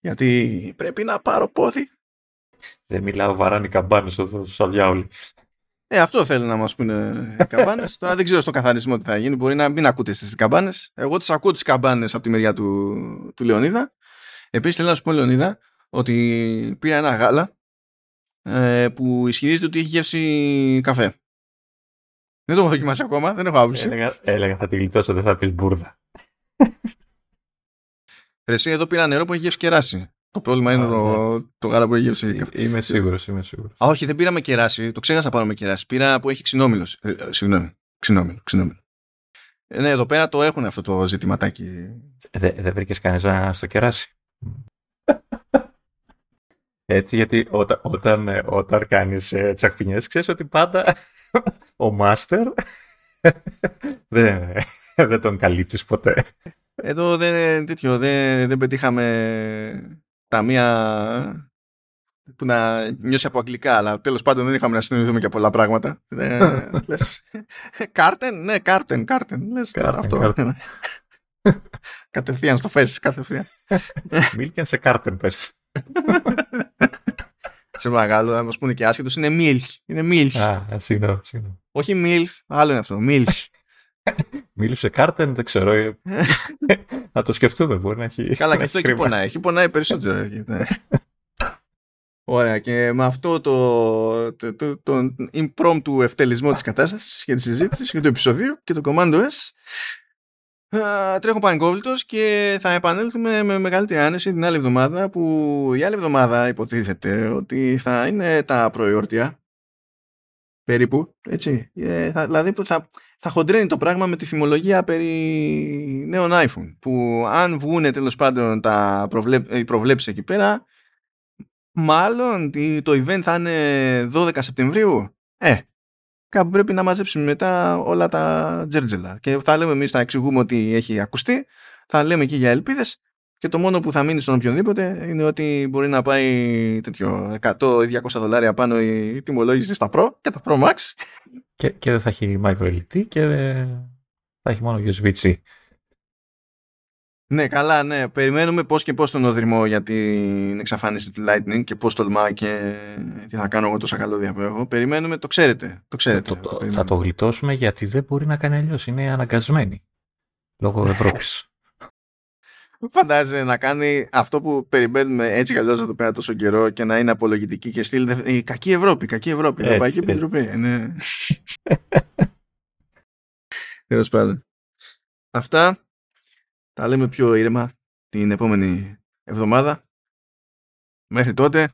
Γιατί πρέπει να πάρω πόδι. Δεν μιλάω βαράνι καμπάνες εδώ στους αδιάολοι. Ε, αυτό θέλουν να μας πούνε οι καμπάνες. [laughs] Τώρα δεν ξέρω στο καθαρισμό τι θα γίνει. Μπορεί να μην ακούτε στις καμπάνες. Εγώ τις ακούω τις καμπάνες από τη μεριά του, του Λεωνίδα. Επίσης θέλω να σου πω Λεωνίδα ότι πήρα ένα γάλα ε, που ισχυρίζεται ότι έχει γεύση καφέ. Δεν το έχω δοκιμάσει ακόμα, δεν έχω άποψη. Έλεγα, έλεγα θα τη γλιτώσω, δεν θα πεις μπουρδα. Εσύ εδώ πήρα νερό που έχει γεύση κεράσι. Το πρόβλημα είναι το, το γάλα που έχει γεύση καφέ. Είμαι σίγουρος, είμαι σίγουρος. Α, όχι, δεν πήραμε κεράσι. Το ξέχασα πάνω με κεράσι. Πήρα που έχει ξινόμιλος. Ε, ε, συγγνώμη. Ξινόμιλο, ξινόμιλο. Ε, ναι, εδώ πέρα το έχουν αυτό το ζητηματάκι. Δεν δε βρήκες κανένα στο κεράσι. [laughs] Έτσι, γιατί όταν, όταν, ε, όταν κάνεις ε, τσακπινιές, ξέρεις ότι πάντα [laughs] ο μάστερ [laughs] δεν, δεν τον καλύπτεις ποτέ. Εδώ δεν, τέτοιο, δεν, δεν πετύχαμε τα μία που να νιώσει από αγγλικά, αλλά τέλος πάντων δεν είχαμε να συνειδηθούμε και πολλά πράγματα. Ε, [laughs] λες, κάρτεν, ναι, κάρτεν, κάρτεν. Λες, κάρτεν, αυτό. Κάρτεν. [laughs] κατευθείαν στο face, κατευθείαν. [laughs] Μίλκεν σε κάρτεν, πες. σε μεγάλο, να μας πούνε και άσχετος, είναι MILF. Είναι MILF. Α, συγγνώμη, συγγνώμη. Όχι MILF, άλλο είναι αυτό. MILF. Μίλησε Κάρτεν, δεν ξέρω. Ε. [laughs] να το σκεφτούμε, μπορεί να έχει. Καλά, και αυτό εκεί πονάει. Εκεί πονάει περισσότερο. Ναι. Ωραία, και με αυτό το, το, το, το impromptu ευτελισμό της κατάστασης και της συζήτησης και του επεισοδίου και το Commando S τρέχω πανικόβλητος και θα επανέλθουμε με μεγαλύτερη άνεση την άλλη εβδομάδα που η άλλη εβδομάδα υποτίθεται ότι θα είναι τα προϊόρτια περίπου, έτσι. Ε, θα, δηλαδή θα, θα χοντρένει το πράγμα με τη φημολογία περί νέων iPhone που αν βγούνε τέλος πάντων τα προβλέψει οι προβλέψεις εκεί πέρα μάλλον το event θα είναι 12 Σεπτεμβρίου ε, κάπου πρέπει να μαζέψουμε μετά όλα τα τζέρτζελα και θα λέμε εμείς θα εξηγούμε ότι έχει ακουστεί θα λέμε εκεί για ελπίδες και το μόνο που θα μείνει στον οποιονδήποτε είναι ότι μπορεί να πάει τέτοιο 100 ή 200 δολάρια πάνω η τιμολόγηση στα Pro και τα Pro Max. Και, και δεν θα έχει micro LED και θα έχει μόνο USB-C. Ναι, καλά, ναι. Περιμένουμε πώς και πώς τον οδρυμό για την εξαφάνιση του Lightning και πώς τολμά και τι θα κάνω εγώ τόσα καλώδια που έχω. Περιμένουμε, το ξέρετε. Το ξέρετε το, το, θα το γλιτώσουμε γιατί δεν μπορεί να κάνει αλλιώς. Είναι αναγκασμένοι. Λόγω [laughs] Ευρώπης. Φαντάζεσαι να κάνει αυτό που περιμένουμε έτσι κι αλλιώς να το πέρα τόσο καιρό και να είναι απολογητική και στείλει η κακή Ευρώπη, κακή Ευρώπη, η Ευρωπαϊκή Επιτροπή. Ναι. [laughs] Τέλος πάντων. Αυτά τα λέμε πιο ήρεμα την επόμενη εβδομάδα. Μέχρι τότε,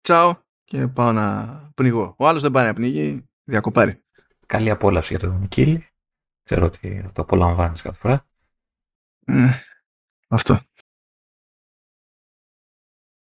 τσάω και πάω να πνιγώ. Ο άλλος δεν πάει να πνίγει, διακοπάρει. Καλή απόλαυση για τον Κίλι. Ξέρω ότι το απολαμβάνεις κάθε φορά. Ε, αυτό.